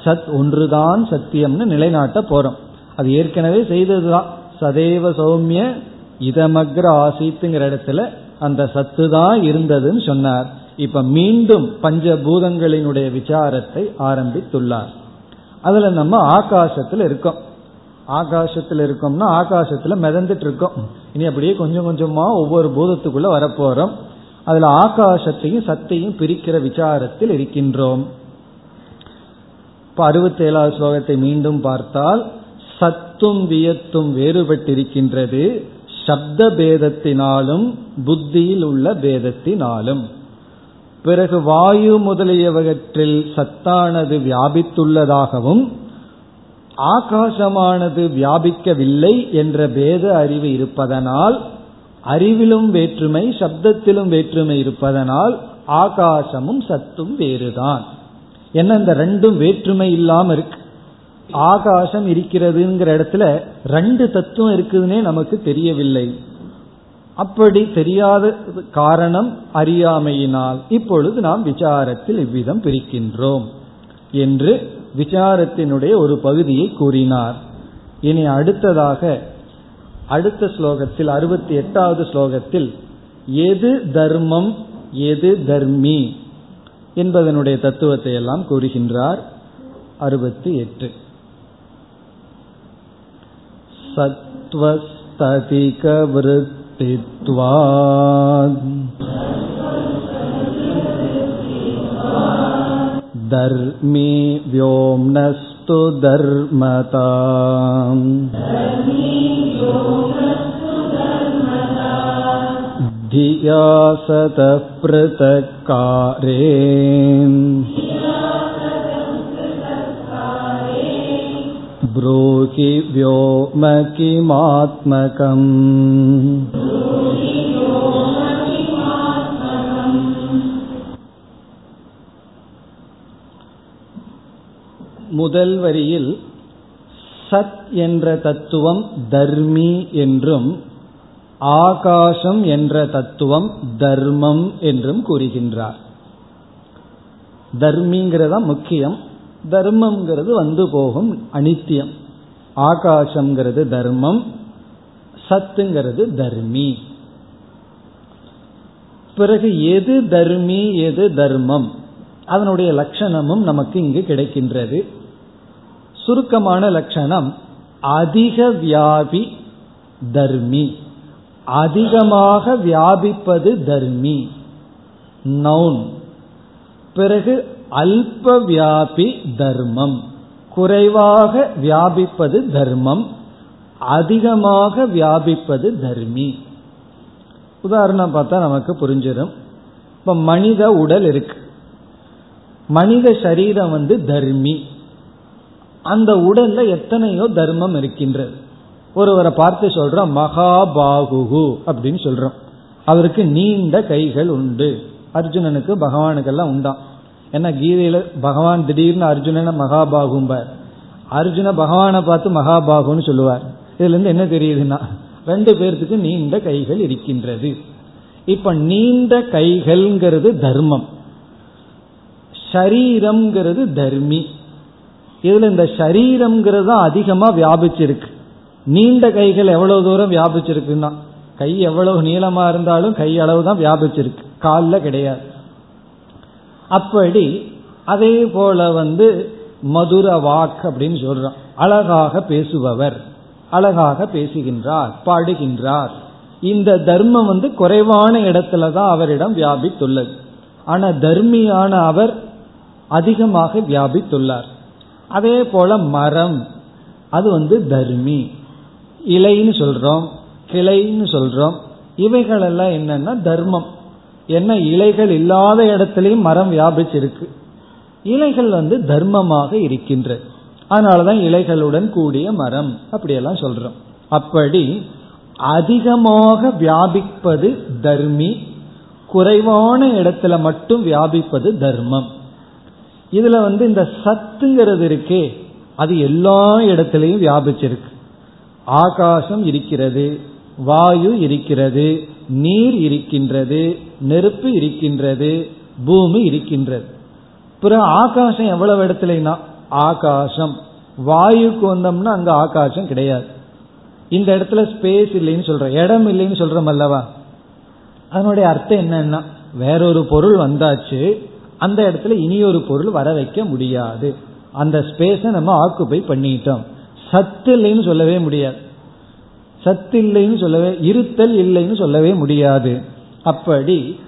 சத் ஒன்றுதான் சத்தியம்னு நிலைநாட்ட போறோம். அது ஏற்கனவே செய்ததுதான். சதேவ சௌமிய இதமக்ர ஆசித்துங்கிற இடத்துல அந்த சத்து தான் இருந்ததுன்னு சொன்னார். இப்ப மீண்டும் பஞ்சபூதங்களினுடைய விசாரத்தை ஆரம்பித்துள்ளார். அதுல நம்ம ஆகாசத்துல இருக்கோம். ஆகாசத்துல இருக்கோம்னா ஆகாசத்துல மிதந்துட்டு இருக்கோம் இனி அப்படியே கொஞ்சம் கொஞ்சமா ஒவ்வொரு பூதத்துக்குள்ள வரப்போறோம். அதுல ஆகாசத்தையும் சத்தையும் பிரிக்கிற விசாரத்தில் இருக்கின்றோம். இப்ப அறுபத்தி ஏழாவது ஸ்லோகத்தை மீண்டும் பார்த்தால் சத்தும் வியத்தும் வேறுபட்டிருக்கின்றது. சப்த பேதத்தினாலும் புத்தியில் உள்ள பேதத்தினாலும். பிறகு வாயு முதலியவற்றில் சத்தானது வியாபித்துள்ளதாகவும் ஆகாசமானது வியாபிக்கவில்லை என்ற பேத அறிவு இருப்பதனால் அறிவிலும் வேற்றுமை சப்தத்திலும் வேற்றுமை இருப்பதனால் ஆகாசமும் சத்தும் வேறுதான். என்ன இந்த ரெண்டும் வேற்றுமை இல்லாம இருக்கு? ஆகாசம் இருக்கிறதுங்கிற இடத்துல ரெண்டு தத்துவம் இருக்குதுன்னே நமக்கு தெரியவில்லை. அப்படி தெரியாத காரணம் அறியாமையினால் இப்பொழுது நாம் விசாரத்தில் இவ்விதம் பிரிக்கின்றோம் என்று விசாரத்தினுடைய ஒரு பகுதியை கூறினார். இனி அடுத்ததாக அடுத்த ஸ்லோகத்தில் அறுபத்தி எட்டாவது ஸ்லோகத்தில் எது தர்மம் எது தர்மி? என்பதனுடைய தத்துவத்தை எல்லாம் கூறுகின்றார் அறுபத்தி எட்டு सत्त्वस्ततिकवृत्तित्वात् धर्मी व्योम्नस्तु धर्मता धिया सतः पृथक्कारे ब्रूहि व्योम किमात्मकम् முதல் வரியில் சத் என்ற தத்துவம் தர்மி என்றும் ஆகாசம் என்ற தத்துவம் தர்மம் என்றும் கூறுகின்றார். தர்மிங்கிறதா முக்கியம். தர்மம்ங்கிறது வந்து போகும் அனித்தியம். ஆகாசம்ங்கிறது தர்மம். சத்துங்கிறது தர்மி. பிறகு எது தர்மி எது தர்மம்? அதனுடைய லட்சணமும் நமக்கு இங்கு கிடைக்கின்றது. சுருக்கமான லட்சணம் அதிக வியாபி தர்மி. அதிகமாக வியாபிப்பது தர்மி. நவுன் பிறகு அல்ப வியாபி தர்மம். குறைவாக வியாபிப்பது தர்மம். அதிகமாக வியாபிப்பது தர்மி. உதாரணம் பார்த்தா நமக்கு புரிஞ்சிடும். இப்ப மனித உடல் இருக்கு. மனித சரீரம் வந்து தர்மி. அந்த உடல்ல எத்தனையோ தர்மம் இருக்கின்றது. ஒருவரை பார்த்து சொல்றோம் மகாபாகு அப்படின்னு சொல்றோம். அவருக்கு நீண்ட கைகள் உண்டு. அர்ஜுனனுக்கு பகவானுக்கெல்லாம் உண்டாம். ஏன்னா கீதையில பகவான் திடீர்னு அர்ஜுனனை மகாபாகும்பார். அர்ஜுன பகவானை பார்த்து மகாபாகுன்னு சொல்லுவார். இதுல இருந்து என்ன தெரியுதுன்னா ரெண்டு பேர்த்துக்கு நீண்ட கைகள் இருக்கின்றது. இப்ப நீண்ட கைகள்ங்கிறது தர்மம். ஷரீரம்ங்கிறது தர்மி. இதுல இந்த ஷரீரம்ங்கிறது தான் அதிகமா வியாபிச்சிருக்கு. நீண்ட கைகள் எவ்வளவு தூரம் வியாபிச்சிருக்குன்னா கை எவ்வளவு நீளமா இருந்தாலும் கை அளவு தான் வியாபிச்சிருக்கு. காலில் கிடையாது. அப்படி அதே போல வந்து மதுர வாக் அப்படின்னு சொல்றோம் அழகாக பேசுபவர் அழகாக பேசுகின்றார் பாடுகின்றார். இந்த தர்மம் வந்து குறைவான இடத்துல தான் அவரிடம் வியாபித்துள்ளது. ஆனா தர்மியான அவர் அதிகமாக வியாபித்துள்ளார். அதே போல மரம் அது வந்து தர்மி. இலைன்னு சொல்றோம் கிளைன்னு சொல்றோம். இவைகள் எல்லாம் என்னன்னா தர்மம். என்ன? இலைகள் இல்லாத இடத்துலையும் மரம் வியாபிச்சிருக்கு. இலைகள் வந்து தர்மமாக இருக்கின்றது அதனாலதான் இலைகளுடன் கூடிய மரம் அப்படியெல்லாம் சொல்றோம். அப்படி அதிகமாக வியாபிப்பது தர்மி குறைவான இடத்துல மட்டும் வியாபிப்பது தர்மம். இதுல வந்து இந்த சத்துங்கிறது இருக்கே அது எல்லா இடத்துலையும் வியாபிச்சிருக்கு. ஆகாசம் இருக்கிறது வாயு இருக்கிறது நீர் இருக்கின்றது நெருப்பு இருக்கின்றது பூமி இருக்கின்றது. பிறகு ஆகாசம் எவ்வளவு இடத்துலனா? ஆகாசம். வாயுக்கு வந்தோம்னா அங்க ஆகாசம் கிடையாது. இந்த இடத்துல ஸ்பேஸ் இல்லைன்னு சொல்றோம். இடம் இல்லைன்னு சொல்றோம் அல்லவா? அதனுடைய அர்த்தம் என்னன்னா வேறொரு பொருள் வந்தாச்சு அந்த இடத்துல இனி ஒரு பொருள் வர வைக்க முடியாது. அந்த ஸ்பேஸை நம்ம ஆக்குபை பண்ணிட்டோம். சத்து இல்லைன்னு சொல்லவே முடியாது. சத்து இல்லைன்னு சொல்லவே இருத்தல் இல்லைன்னு சொல்லவே முடியாது. அப்படி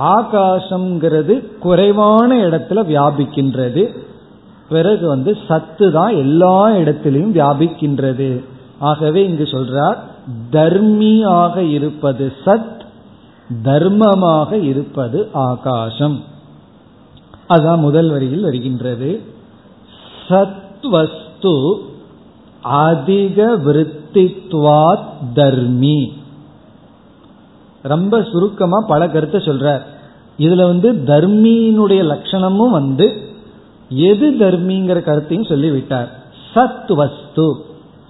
ஆகாசம்ங்கிறது குறைவான இடத்துல வியாபிக்கின்றது. பிறகு வந்து சத்து தான் எல்லா இடத்திலையும் வியாபிக்கின்றது. ஆகவே இங்கு சொல்றார் தர்மியாக இருப்பது சத் தர்மமாக இருப்பது ஆகாசம். அதான் முதல் வரியில் வருகின்றது. சத்வஸ்து அதிக விருத்தித்வாத் தர்மி. ரொம்ப சுருக்கமா பல கருத்தை சொல்றார். இதுல வந்து தர்மியினுடைய லட்சணமும் வந்து எது தர்மிங்கிற கருத்தையும் சொல்லிவிட்டார். சத் வஸ்து.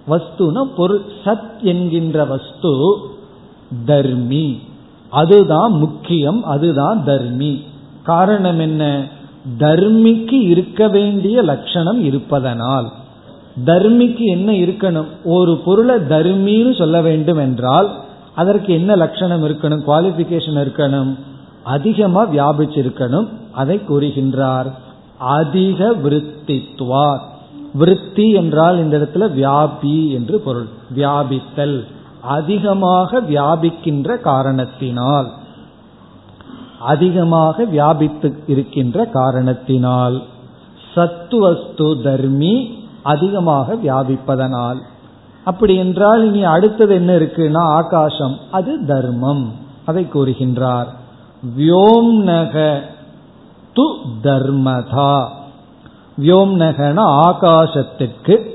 வஸ்துனா பொருள். சத் என்கின்ற வஸ்து தர்மி. அதுதான் முக்கியம் அதுதான் தர்மி. காரணம் என்ன? தர்மிக்கு இருக்க வேண்டிய லட்சணம் இருப்பதனால். தர்மிக்கு என்ன இருக்கணும்? ஒரு பொருளை தர்மின்னு சொல்ல வேண்டும் என்றால் அதற்கு என்ன லட்சணம் இருக்கணும்? குவாலிபிகேஷன் இருக்கணும். அதிகமா வியாபிச்சிருக்கணும். அதை கூறுகின்றார். அதிக விருத்தித்வா. விருத்தி என்றால் இந்த இடத்துல வியாபி என்று பொருள். வியாபித்தல். அதிகமாக வியாபிக்கின்ற காரணத்தினால். அதிகமாக வியாபித்து இருக்கின்ற காரணத்தினால். சத்துவஸ்து தர்மி அதிகமாக வியாபிப்பதனால். அப்படி என்றால் இனி அடுத்தது என்ன இருக்குன்னா ஆகாசம். அது தர்மம். அதை கூறுகின்றார். வியோம்னக து தர்மதா. வியோம்னகன ஆகாசத்திற்கு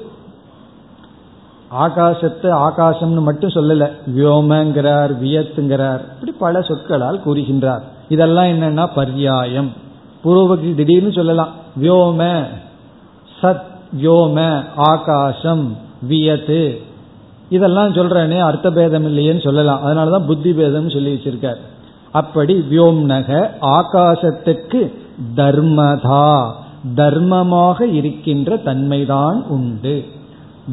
ஆகாசத்தை ஆகாசம்னு மட்டும் சொல்லல. வியோமங்கிறார் வியத்துங்கிறார். இப்படி பல சொற்களால் கூறுகின்றார். இதெல்லாம் என்னன்னா பர்யாயம். பூர்வபக்தி திடீர்னு சொல்லலாம். வியோம சத் யோம ஆகாசம் வியத்து. இதெல்லாம் சொல்றேனே அர்த்த பேதம் இல்லையேன்னு சொல்லலாம். அதனாலதான் புத்தி பேதம் சொல்லி வச்சிருக்கார். அப்படி வியோம்னக ஆகாசத்துக்கு தர்மதா. தர்மமாக இருக்கின்ற தன்மைதான் உண்டு.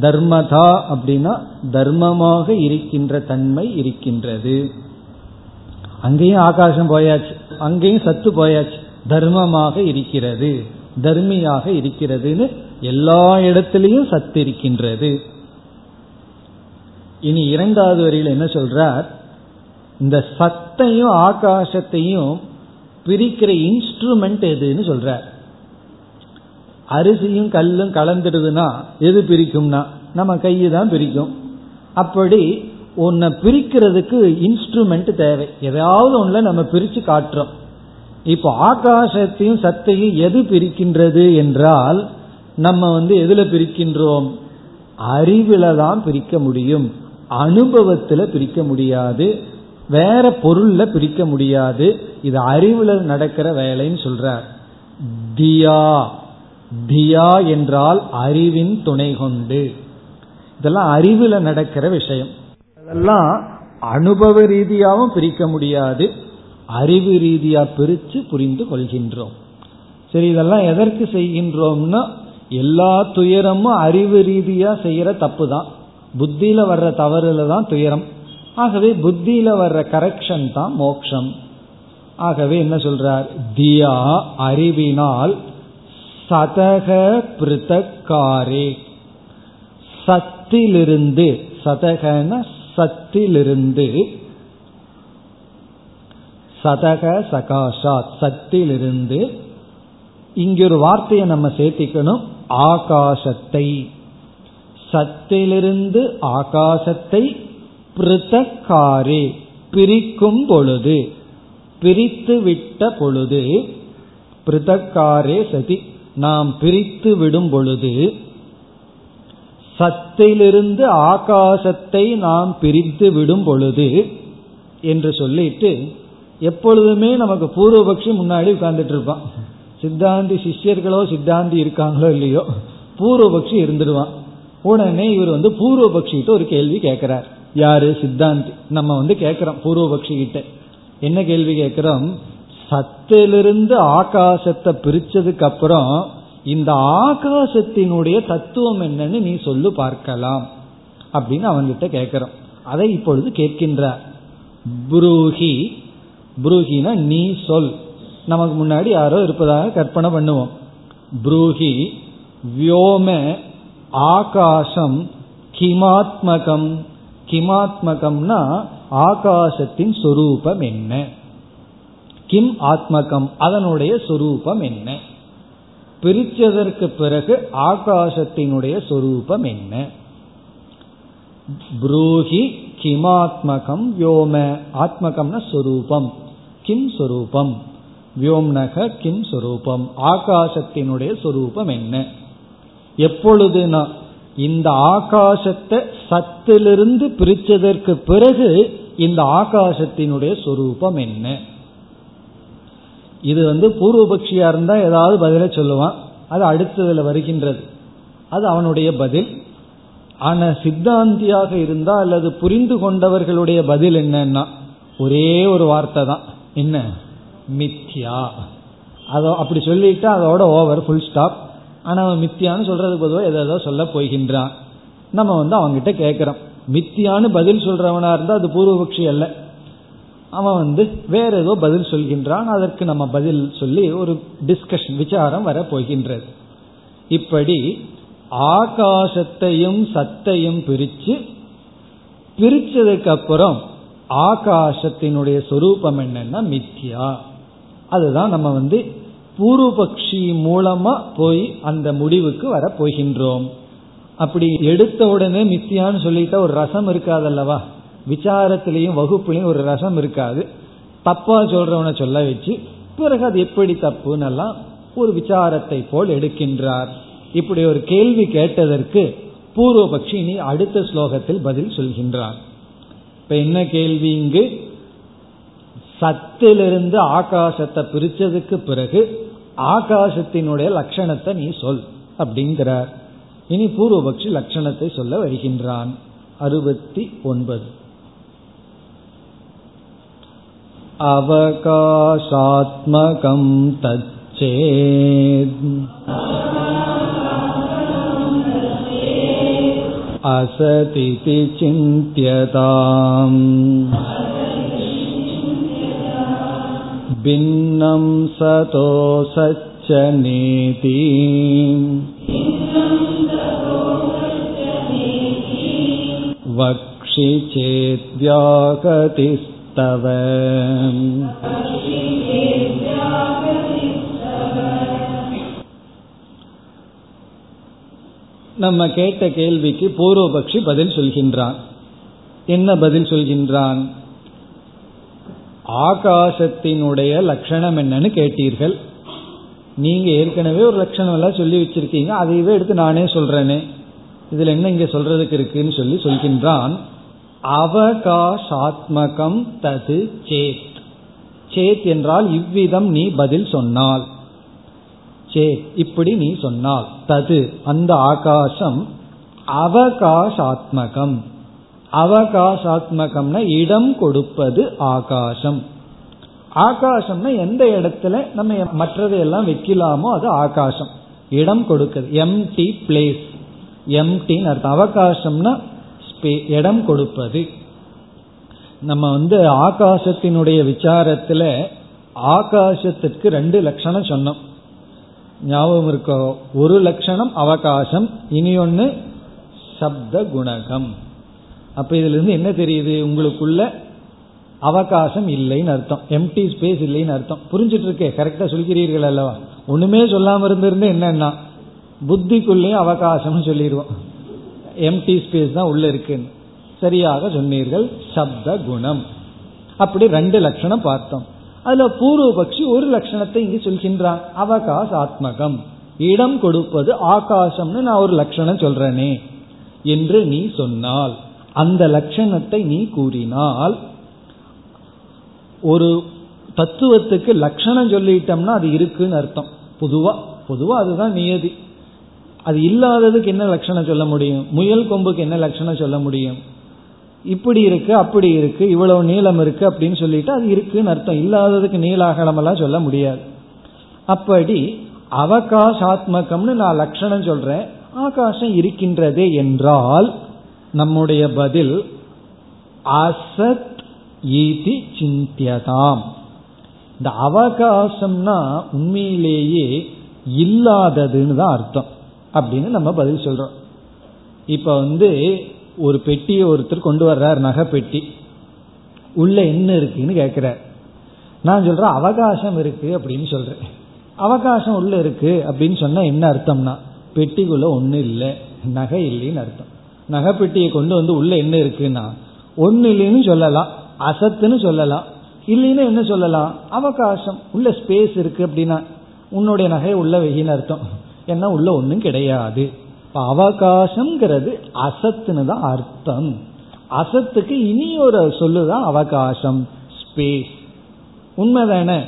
தர்மதா அப்படின்னா தர்மமாக இருக்கின்ற தன்மை இருக்கின்றது. அங்கேயும் ஆகாசம் போயாச்சு. அங்கேயும் சத்து போயாச்சு. தர்மமாக இருக்கிறது. தர்மியாக இருக்கிறதுன்னு எல்லா இடத்திலையும் சத்து இருக்கின்றது. இனி இரண்டாவது வரியில் என்ன சொல்றார்? இந்த சத்தையும் ஆகாசத்தையும் பிரிக்கிற இன்ஸ்ட்ருமெண்ட் எதுன்னு சொல்றார். அரிசியும் கல்லும் கலந்துடுதுன்னா எது பிரிக்கும்னா? நம்ம கையை தான் பிரிக்கும். அப்படி உன்னை பிரிக்கிறதுக்கு இன்ஸ்ட்ருமெண்ட் தேவை. ஏதாவது ஒன்றில் நம்ம பிரித்து காட்டுறோம். இப்போ ஆகாசத்தையும் சத்தையும் எது பிரிக்கின்றது என்றால் நம்ம வந்து எதுல பிரிக்கின்றோம்? அறிவுல தான் பிரிக்க முடியும். அனுபவத்துல பிரிக்க முடியாது. வேற பொருள்ல பிரிக்க முடியாது. இது அறிவுல நடக்கிற வேலைன்னு சொல்றார். தியா. தியா என்றால் அறிவின் துணை கொண்டு. இதெல்லாம் அறிவுல நடக்கிற விஷயம். இதெல்லாம் அனுபவ ரீதியாகவும் பிரிக்க முடியாது. அறிவு ரீதியா பிரித்து புரிந்து கொள்கின்றோம். சரி இதெல்லாம் எதற்கு செய்கின்றோம்னா எல்லா துயரமும் அறிவு ரீதியா செய்யற தப்பு தான் புத்தியில வர்ற தவறுல தான் துயரம். ஆகவே புத்தியில வர்ற கரெக்ஷன் தான் மோக்ஷம் ஆகவே என்ன சொல்றார்? தியா அறிவினால் சதக பிருத்தக்காரே. சத்திலிருந்து சதகன சத்திலிருந்து. சதக சகாஷாத் சத்திலிருந்து. இங்க ஒரு வார்த்தையை நம்ம சேர்த்திக்கணும். ஆகாசத்தை. சத்திலிருந்து ஆகாசத்தை பிருத்தக்காரே பிரிக்கும் பொழுது பிரித்து விட்ட பொழுது பிருத்தக்காரே சதி நாம் பிரித்து விடும் பொழுது சத்திலிருந்து ஆகாசத்தை நாம் பிரித்து விடும் பொழுது என்று சொல்லிட்டு எப்பொழுதுமே நமக்கு பூர்வபக்ஷி முன்னாடி உட்கார்ந்துட்டு இருப்பான். சித்தாந்தி சிஷ்யர்களோ சித்தாந்தி இருக்காங்களோ இல்லையோ பூர்வபக்ஷி இருந்துடுவான். உடனே இவர் வந்து பூர்வபக்ஷிகிட்ட ஒரு கேள்வி கேட்கிறார். யாரு? சித்தாந்தி. நம்ம வந்து கேட்கிறோம் பூர்வபக்ஷி கிட்ட என்ன கேள்வி கேட்கிறோம்? சத்திலிருந்து ஆகாசத்தை பிரிச்சதுக்கு அப்புறம் இந்த ஆகாசத்தினுடைய தத்துவம் என்னன்னு நீ சொல்லு பார்க்கலாம் அப்படின்னு அவன்கிட்ட கேட்கிறோம். அதை இப்பொழுது கேட்கின்றார். புரூஹி. புரூஹினா நீ சொல். நமக்கு முன்னாடி யாரோ இருப்பதாக கற்பனை பண்ணுவோம். புரூஹி வியோம ஆகாசம் கிமாத்மகம். கிமாத்மகம்னா ஆகாசத்தின் சொரூபம் என்ன? கிம் ஆத்மகம் அதனுடைய சொரூபம் என்ன? பிரிச்சதற்கு பிறகு ஆகாசத்தினுடைய சொரூபம் என்ன? புரூஹி கிமாத்மகம் யோம ஆத்மகம்னா சொரூபம். கிம் சொரூபம். வியோம்னக கிம் சொரூபம். ஆகாசத்தினுடைய சொரூபம் என்ன? எப்பொழுதுனா இந்த ஆகாசத்தை சத்திலிருந்து பிரிச்சதற்கு பிறகு இந்த ஆகாசத்தினுடைய சொரூபம் என்ன? இது வந்து பூர்வபக்ஷியா இருந்தா ஏதாவது பதில சொல்லுவான். அது அடுத்ததுல வருகின்றது. அது அவனுடைய பதில். ஆனா சித்தாந்தியாக இருந்தா அல்லது புரிந்து கொண்டவர்களுடைய பதில் என்னன்னா ஒரே ஒரு வார்த்தை தான். என்ன? மித்யா. அதோ அப்படி சொல்லிட்டு அதோட ஓவர் ஃபுல் ஸ்டாப் ஆனால் அவன் மித்தியான்னு சொல்றதுக்கு பொதுவாக ஏதோ சொல்ல போகின்றான். நம்ம வந்து அவன்கிட்ட கேட்குறோம் மித்தியான்னு பதில் சொல்றவனா இருந்தால் அது பூர்வபக்ஷி அல்ல. அவன் வந்து வேற ஏதோ பதில் சொல்கின்றான். அதற்கு நம்ம பதில் சொல்லி ஒரு டிஸ்கஷன் விசாரம் வர போகின்றது. இப்படி ஆகாசத்தையும் சத்தையும் பிரிச்சு பிரிச்சதுக்கு அப்புறம் ஆகாசத்தினுடைய சொரூபம் என்னன்னா மித்யா. அதுதான் நம்ம வந்து பூர்வபக்ஷி மூலமா போய் அந்த முடிவுக்கு வர போகின்றோம். அப்படி எடுத்த உடனே மித்தியான்னு சொல்லிட்டா ஒரு ரசம் இருக்காதல்லவா? விசாரத்திலையும் வகுப்புலையும் ஒரு ரசம் இருக்காது. தப்பா சொல்றவனை சொல்ல வச்சு பிறகு அது எப்படி தப்புன்னெல்லாம் ஒரு விசாரத்தை போல் எடுக்கின்றார். இப்படி ஒரு கேள்வி கேட்டதற்கு பூர்வபக்ஷி இனி அடுத்த ஸ்லோகத்தில் பதில் சொல்கின்றார். இப்ப என்ன கேள்வி இங்கு? சத்திலிருந்து ஆகாசத்தை பிரிச்சதுக்கு பிறகு ஆகாசத்தினுடைய லட்சணத்தை நீ சொல் அப்படிங்கிறார் இனி பூர்வபக்ஷி லட்சணத்தை சொல்ல வருகின்றான் அறுபத்தி ஒன்பது अवकाशात्मकं तच्चेत् असतिति चिन्त्यताम् भिन्नं सतो सच्च नेति वक्षि चेद्व्यागतिः தவ நம்ம கேட்ட கேள்விக்கு பூர்வபக்ஷி பதில் சொல்கின்றான் என்ன பதில் சொல்கின்றான் ஆகாசத்தினுடைய லட்சணம் என்னன்னு கேட்டீர்கள். நீங்க ஏற்கனவே ஒரு லட்சணம் எல்லாம் சொல்லி வச்சிருக்கீங்க அதையவே எடுத்து நானே சொல்றேனே. இதுல என்ன இங்க சொல்றதுக்கு இருக்குன்னு சொல்லி சொல்கின்றான். அவகாசாத்மகம் தது சேத். சேத் என்றால் இவ்விதம் நீ பதில் சொன்னால். சேத் இப்படி நீ சொன்னால். தது அந்த ஆகாசம் அவகாசாத்மகம். அவகாசாத்மகம்னா இடம் கொடுப்பது ஆகாசம். ஆகாசம்னா எந்த இடத்துல நம்ம மற்றதையெல்லாம் வைக்கலாமோ அது ஆகாசம். இடம் கொடுக்குது. எம்டி பிளேஸ் எம்டின்னு அர்த்தம். அவகாசம்னா இடம் கொடுப்பது. நம்ம வந்து ஆகாசத்தினுடைய விசாரத்துல ஆகாசத்திற்கு ரெண்டு லட்சணம் சொன்னோம். ஞாபகம் இருக்கோ? ஒரு லட்சணம் அவகாசம் இனி ஒன்னு சப்த குணகம். அப்ப இதுல இருந்து என்ன தெரியுது? உங்களுக்குள்ள அவகாசம் இல்லைன்னு அர்த்தம். எம்டி ஸ்பேஸ் இல்லைன்னு அர்த்தம். புரிஞ்சிட்டு இருக்கே கரெக்டா சொல்கிறீர்கள் அல்லவா? ஒண்ணுமே சொல்லாம இருந்திருந்து என்னன்னா புத்திக்குள்ளேயும் அவகாசம்னு சொல்லிடுவோம். எம்டி ஸ்பேஸ் தான் உள்ள இருக்குன்னு. சரியாக சொன்னீர்கள். சப்த குணம். அப்படி ரெண்டு லட்சணம் பார்த்தோம். அதுல பூர்வபக்ஷி ஒரு லட்சணத்தை இங்கு சொல்கின்றான். அவகாச ஆத்மகம் இடம் கொடுப்பது ஆகாசம்னு நான் ஒரு லட்சணம் சொல்றேனே என்று நீ சொன்னால் அந்த லட்சணத்தை நீ கூறினால் ஒரு தத்துவத்துக்கு லட்சணம் சொல்லிட்டோம்னா அது இருக்குன்னு அர்த்தம். பொதுவா பொதுவா அதுதான் நியதி. அது இல்லாததுக்கு என்ன லட்சணம் சொல்ல முடியும்? முயல் கொம்புக்கு என்ன லட்சணம் சொல்ல முடியும்? இப்படி இருக்கு அப்படி இருக்கு இவ்வளவு நீளம் இருக்கு அப்படின்னு சொல்லிட்டு அது இருக்குன்னு அர்த்தம். இல்லாததுக்கு நீளாகலமெல்லாம் சொல்ல முடியாது. அப்படி அவகாசாத்மகம்னு நான் லட்சணம் சொல்றேன். ஆகாசம் இருக்கின்றதே என்றால் நம்முடைய பதில் அசத் ஈதி சிந்தியதாம். இந்த அவகாசம்னா உண்மையிலேயே இல்லாததுன்னு தான் அர்த்தம் அப்படின்னு நம்ம பதில் சொல்றோம். இப்ப வந்து ஒரு பெட்டியை ஒருத்தர் கொண்டு வர்றார் நகை பெட்டி. உள்ள என்ன இருக்குன்னு கேட்கிறார். நான் சொல்றேன் அவகாசம் இருக்கு அப்படின்னு சொல்றேன். அவகாசம் உள்ள இருக்கு அப்படின்னு சொன்னா என்ன அர்த்தம்னா பெட்டிக்குள்ள ஒண்ணு இல்லை நகை இல்லைன்னு அர்த்தம். நகைப்பெட்டியை கொண்டு வந்து உள்ள என்ன இருக்குன்னா ஒன்னு இல்லைன்னு சொல்லலாம் அசத்துன்னு சொல்லலாம் இல்லைன்னா என்ன சொல்லலாம் அவகாசம் உள்ள ஸ்பேஸ் இருக்கு அப்படின்னா உன்னுடைய நகை உள்ள வெயின்னு அர்த்தம். ஏன்னா உள்ள ஒன்றும் கிடையாது. அவகாசம்ங்கிறது அசத்துன்னு தான் அர்த்தம். அசத்துக்கு இனி ஒரு சொல்லுதான் அவகாசம் ஸ்பேஸ் உண்மைதானே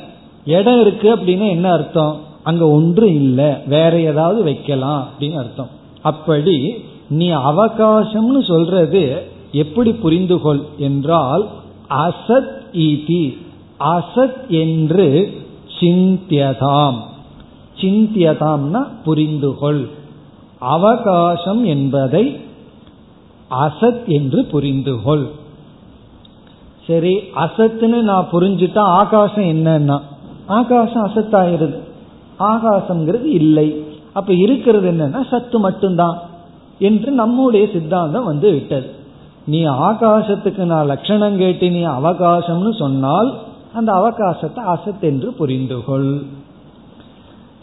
இடம் இருக்கு அப்படின்னா என்ன அர்த்தம்? அங்க ஒன்று இல்லை வேற ஏதாவது வைக்கலாம் அப்படின்னு அர்த்தம். அப்படி நீ அவகாசம்னு சொல்றது எப்படி புரிந்து கொள் என்றால் அசத் ஈதி அசத் என்று சிந்தியதாம். சிந்தியதாம்னா புரிந்துகொள். அவகாசம் என்பதை அசத் என்று புரிந்துகொள். சரி அசத்துன்னு நான் புரிஞ்சுட்டா ஆகாசம் என்னன்னா? ஆகாசம் அசத்தாயிருது. ஆகாசம்ங்கிறது இல்லை. அப்ப இருக்கிறது என்னன்னா சத்து மட்டும்தான். என்று நம்முடைய சித்தாந்தம் வந்து விட்டது. நீ ஆகாசத்துக்கு நான் லட்சணம் கேட்டு நீ அவகாசம்னு சொன்னால் அந்த அவகாசத்தை அசத் என்று புரிந்துகொள்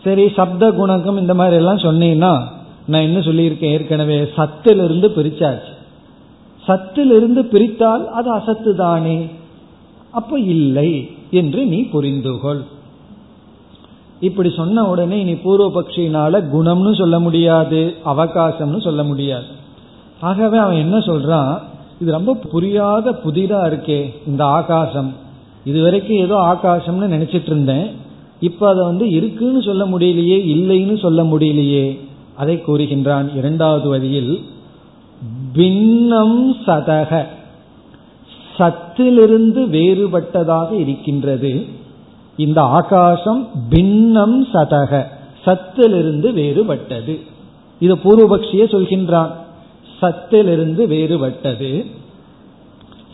சரி சப்த குணகம் இந்த மாதிரி எல்லாம் சொன்னீங்கன்னா நான் என்ன சொல்லியிருக்கேன்? ஏற்கனவே சத்திலிருந்து பிரிச்சாச்சு. சத்திலிருந்து பிரித்தால் அது அசத்து தானே அப்ப இல்லை என்று நீ புரிந்துகொள் இப்படி சொன்ன உடனே இனி பூர்வ பக்ஷினால குணம்னு சொல்ல முடியாது அவகாசம்னு சொல்ல முடியாது. ஆகவே அவன் என்ன சொல்றான்? இது ரொம்ப புரியாத புதிதா இருக்கே இந்த ஆகாசம். இது வரைக்கும் ஏதோ ஆகாசம்னு நினைச்சிட்டு இருந்தேன். இப்ப அதை வந்து இருக்குன்னு சொல்ல முடியலையே இல்லைன்னு சொல்ல முடியலையே அதை கூறுகின்றான் இரண்டாவது வரியில் பின்னம் சதக சத்திலிருந்து வேறுபட்டதாக இருக்கின்றது. இந்த ஆகாசம் பின்னம் சதக சத்திலிருந்து வேறுபட்டது. இது பூர்வபக்ஷிய சொல்கின்றான். சத்திலிருந்து வேறுபட்டது.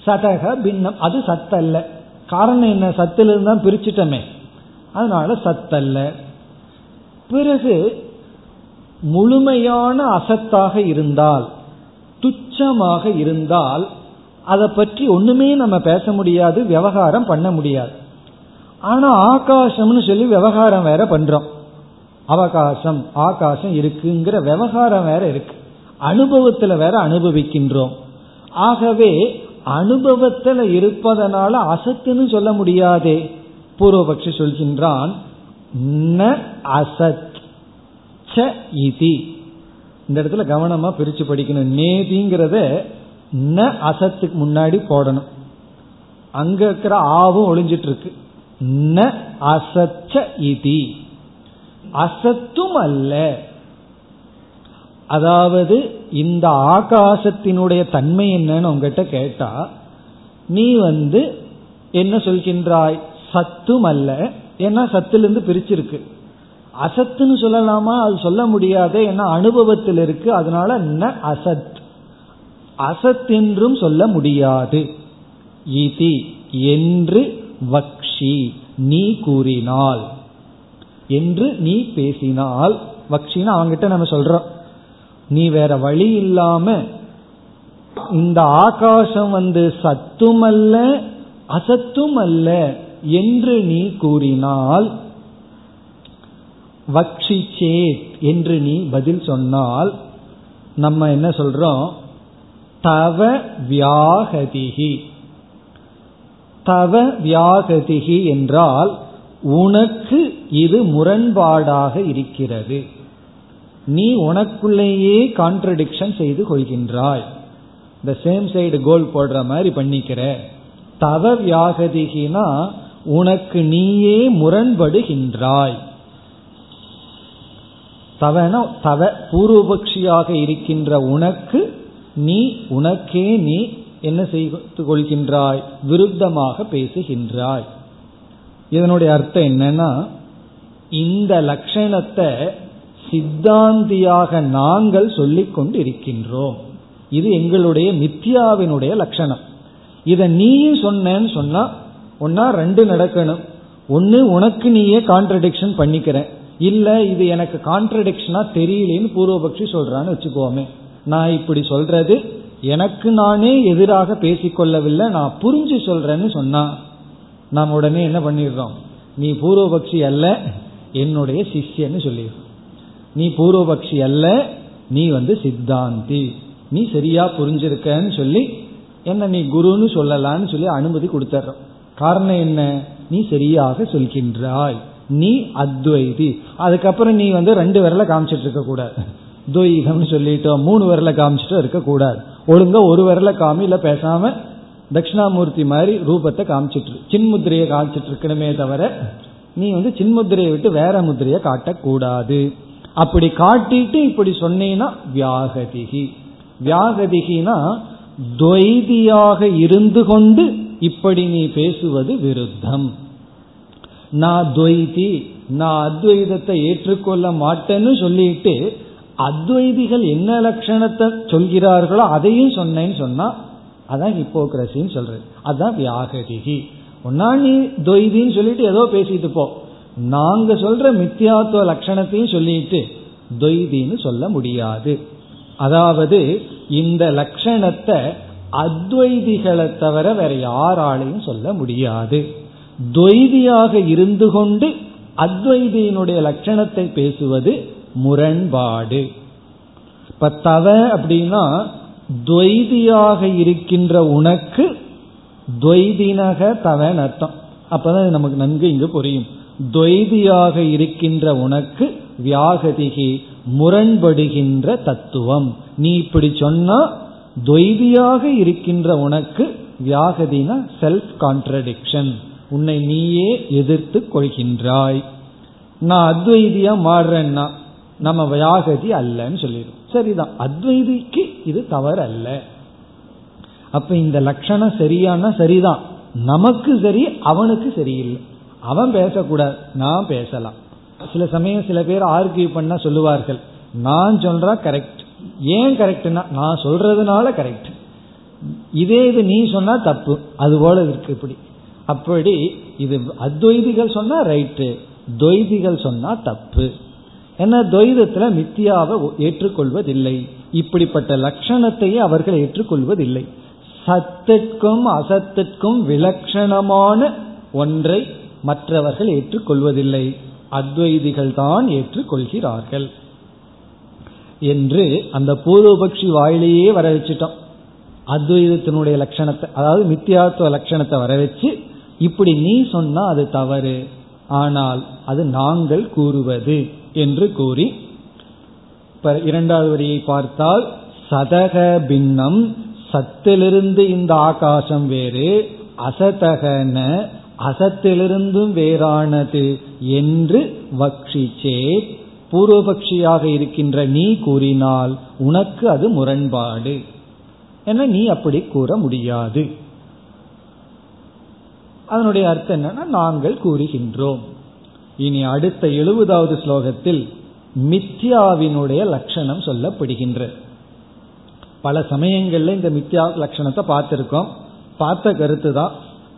சதக பின்னம் அது சத்தல்ல. காரணம் என்ன? சத்திலிருந்து தான் பிரிச்சுட்டமே. அதனால சத்தல்ல. பிறகு முழுமையான அசத்தாக இருந்தால் துச்சமாக இருந்தால் அதை பற்றி ஒண்ணுமே நம்ம பேச முடியாது விவகாரம் பண்ண முடியாது. ஆனா ஆகாசம்னு சொல்லி விவகாரம் வேற பண்றோம். அவகாசம் ஆகாசம் இருக்குங்கிற விவகாரம் வேற இருக்கு. அனுபவத்துல வேற அனுபவிக்கின்றோம். ஆகவே அனுபவத்துல இருப்பதனால அசத்துன்னு சொல்ல முடியாதே. பூர்வபக்ஷி சொல்கின்றான் ந அசத் ச இதி. இந்த இடத்துல கவனமா பிரிச்சு படிக்கணும். நேதிங்கிறத ந அசத்துக்கு முன்னாடி போடணும். அங்க இருக்கிற ஆவும் ஒளிஞ்சிட்டு இருக்கு. ந அசச்ச இதி அசத்தும் அல்ல அதாவது இந்த ஆகாசத்தினுடைய தன்மை என்னன்னு உங்ககிட்ட கேட்டா நீ வந்து என்ன சொல்கின்றாய் சத்தும் அல்ல ஏன்னா சத்திலிருந்து பிரிச்சிருக்கு அசத்துன்னு சொல்லலாமா அது சொல்ல முடியாது ஏன்னா அனுபவத்தில் இருக்கு அதனால ந அசத் அசத் என்றும் சொல்ல முடியாது இதி என்று வக்ஷி நீ கூறினால். என்று நீ பேசினால் வக்ஷின்னு அவங்கிட்ட நம்ம சொல்றோம். நீ வேற வழி இல்லாம இந்த ஆகாசம் வந்து சத்தும் அல்ல அசத்தும் அல்ல என்று நீ கூறினால் வக்ஷி சேத் என்று நீ பதில் சொன்னால் நம்ம என்ன சொல்றோம்? தவ வியாகதிகி தவ வியாகதிகி என்றால் உனக்கு இது முரண்பாடாக இருக்கிறது. நீ உனக்குள்ளேயே கான்ட்ரடிக்ஷன் செய்து கொள்கின்றாய். இந்த சேம் சைடு கோல் போடுற மாதிரி பண்ணிக்கிற. தவ வியாகதிகினா உனக்கு நீயே முரண்படுகின்றாய். தவன தவ பூர்வபக்ஷியாக இருக்கின்ற உனக்கு நீ உனக்கே நீ என்ன செய்து கொள்கின்றாய் விருத்தமாக பேசுகின்றாய். இதனுடைய அர்த்தம் என்னன்னா இந்த லட்சணத்தை சித்தாந்தியாக நாங்கள் சொல்லிக் கொண்டு இருக்கின்றோம் இது எங்களுடைய மித்யாவினுடைய லட்சணம் இதை நீயும் சொன்னேன்னு சொன்னா ஒன்னா ரெண்டு நடக்கணும். ஒன்னு உனக்கு நீயே கான்ட்ரடிக்ஷன் பண்ணிக்கிற இல்ல இது எனக்கு கான்ட்ரடிக்ஷனா தெரியலேன்னு பூர்வபக்ஷி சொல்றான்னு வச்சுக்கோமே. நான் இப்படி சொல்றது எனக்கு நானே எதிராக பேசிக்கொள்ளவில்லை நான் புரிஞ்சு சொல்றேன்னு சொன்னா நாம் உடனே என்ன பண்ணிடுறோம்? நீ பூர்வபக்ஷி அல்ல என்னுடைய சிஷ்யன்னு சொல்லிடுறோம். நீ பூர்வபக்ஷி அல்ல நீ வந்து சித்தாந்தி. நீ சரியா புரிஞ்சிருக்கன்னு சொல்லி என்ன நீ குருன்னு சொல்லலான்னு சொல்லி அனுமதி கொடுத்துட்றோம். காரணம் என்ன? நீ சரியாக சொல்கின்றாய். நீ அத்வைதி. அதுக்கப்புறம் நீ வந்து ரெண்டு விரல காமிச்சிட்டு இருக்க கூடாது துவைகம்னு சொல்லிட்டோம் மூணு விரல காமிச்சிட்டு இருக்க கூடாது ஒழுங்கா ஒரு விரல காமி இல்ல பேசாம தட்சிணாமூர்த்தி மாதிரி ரூபத்தை காமிச்சிட்டு சின்முத்திரையை காமிச்சிட்டு இருக்கணுமே தவிர நீ வந்து சின்முத்திரையை விட்டு வேற முத்திரையை காட்டக்கூடாது. அப்படி காட்டிட்டு இப்படி சொன்னீங்கன்னா வியாகதிகி. வியாகதிகினா துவைதியாக இருந்து கொண்டு இப்படி நீ பேசுவது விருத்தம். நான் துவைதி நான் அத்வைதத்தை ஏற்றுக்கொள்ள மாட்டேன்னு சொல்லிட்டு அத்வைதிகள் என்ன லட்சணத்தை சொல்கிறார்களோ அதையும் சொன்னேன்னு சொன்னா அதான் ஹிப்போக்ரசின்னு சொல்றது. அதுதான் வியாகதிகி ஒன்னா நீ துவைதின்னு சொல்லிட்டு ஏதோ பேசிட்டு போ. நாங்க சொல்ற மித்தியாத்துவ லட்சணத்தையும் சொல்லிட்டு துவைதின்னு சொல்ல முடியாது. அதாவது இந்த லட்சணத்தை அத்வைதிகளை தவிர வேற யாராலையும் சொல்ல முடியாது. துவைதியாக இருந்து கொண்டு அத்வைதியினுடைய லட்சணத்தை பேசுவது முரண்பாடு. இப்ப தவ அப்படின்னா துவைதியாக இருக்கின்ற உனக்கு துவைதினக தவன் அர்த்தம். அப்பதான் நமக்கு நன்கு இங்கு புரியும். துவைதியாக இருக்கின்ற உனக்கு வியாகதிகி முரண்படுகின்ற தத்துவம். நீ இப்படி சொன்னா துவைதியாக இருக்கின்ற உனக்கு வியாகதினா செல்ஃப் கான்ட்ரடிக்ஷன் உன்னை நீயே எதிர்த்து கொள்கின்றாய். நான் அத்வைதியா மாறுறேன்னா நம்ம வியாகதி அல்லன்னு சொல்லிடும். சரிதான். அத்வைதிக்கு இது தவறு அல்ல அப்ப இந்த லட்சணம் சரியானா சரிதான். நமக்கு சரி அவனுக்கு சரியில்லை. அவன் பேசக்கூடாது. நான் பேசலாம். சில சமயம் சில பேர் ஆர்கியூ பண்ண சொல்லுவார்கள். நான் சொல்றா கரெக்ட் ஏன் கரெக்ட்னா நான் சொல்றதுனால கரெக்ட் இதே இது நீ சொன்னா தப்பு. அது போல இருக்கு இப்படி. அப்படி இது அத்வைதிகள் சொன்னா ரைட்டு துவைதிகள் சொன்னா தப்பு. ஏன்னா துவைதத்துல மித்தியாவை ஏற்றுக்கொள்வதில்லை. இப்படிப்பட்ட லட்சணத்தையே அவர்கள் ஏற்றுக்கொள்வதில்லை. சத்திற்கும் அசத்திற்கும் விலட்சணமான ஒன்றை மற்றவர்கள் ஏற்றுக்கொள்வதில்லை. அத்வைதிகள் தான் ஏற்றுக்கொள்கிறார்கள். என்று அந்த பூர்வபக்ஷி வாயிலேயே வர வச்சுட்டோம் அத்வைதத்தினுடைய லட்சணத்தை அதாவது மித்தியாத்துவ லட்சணத்தை வர வச்சு இப்படி நீ சொன்னா அது தவறு. ஆனால் அது நாங்கள் கூறுவது. என்று கூறி இரண்டாவது வரியை பார்த்தால் சதக பின்னம் சத்திலிருந்து இந்த ஆகாசம் வேறு அசதகன அசத்திலிருந்தும் வேறானது என்று வக்ஷிச்சே பூர்வபக்ஷியாக இருக்கின்ற நீ கூறினால் உனக்கு அது முரண்பாடு. என நீ அப்படி கூற முடியாது. அதனுடைய அர்த்தம் என்னன்னா நாங்கள் கூறுகின்றோம். இனி அடுத்த எழுபதாவது ஸ்லோகத்தில் மித்யாவினுடைய லட்சணம் சொல்லப்படுகின்ற. பல சமயங்கள்ல இந்த மித்யா லட்சணத்தை பார்த்திருக்கோம். பார்த்த கருத்து தான்.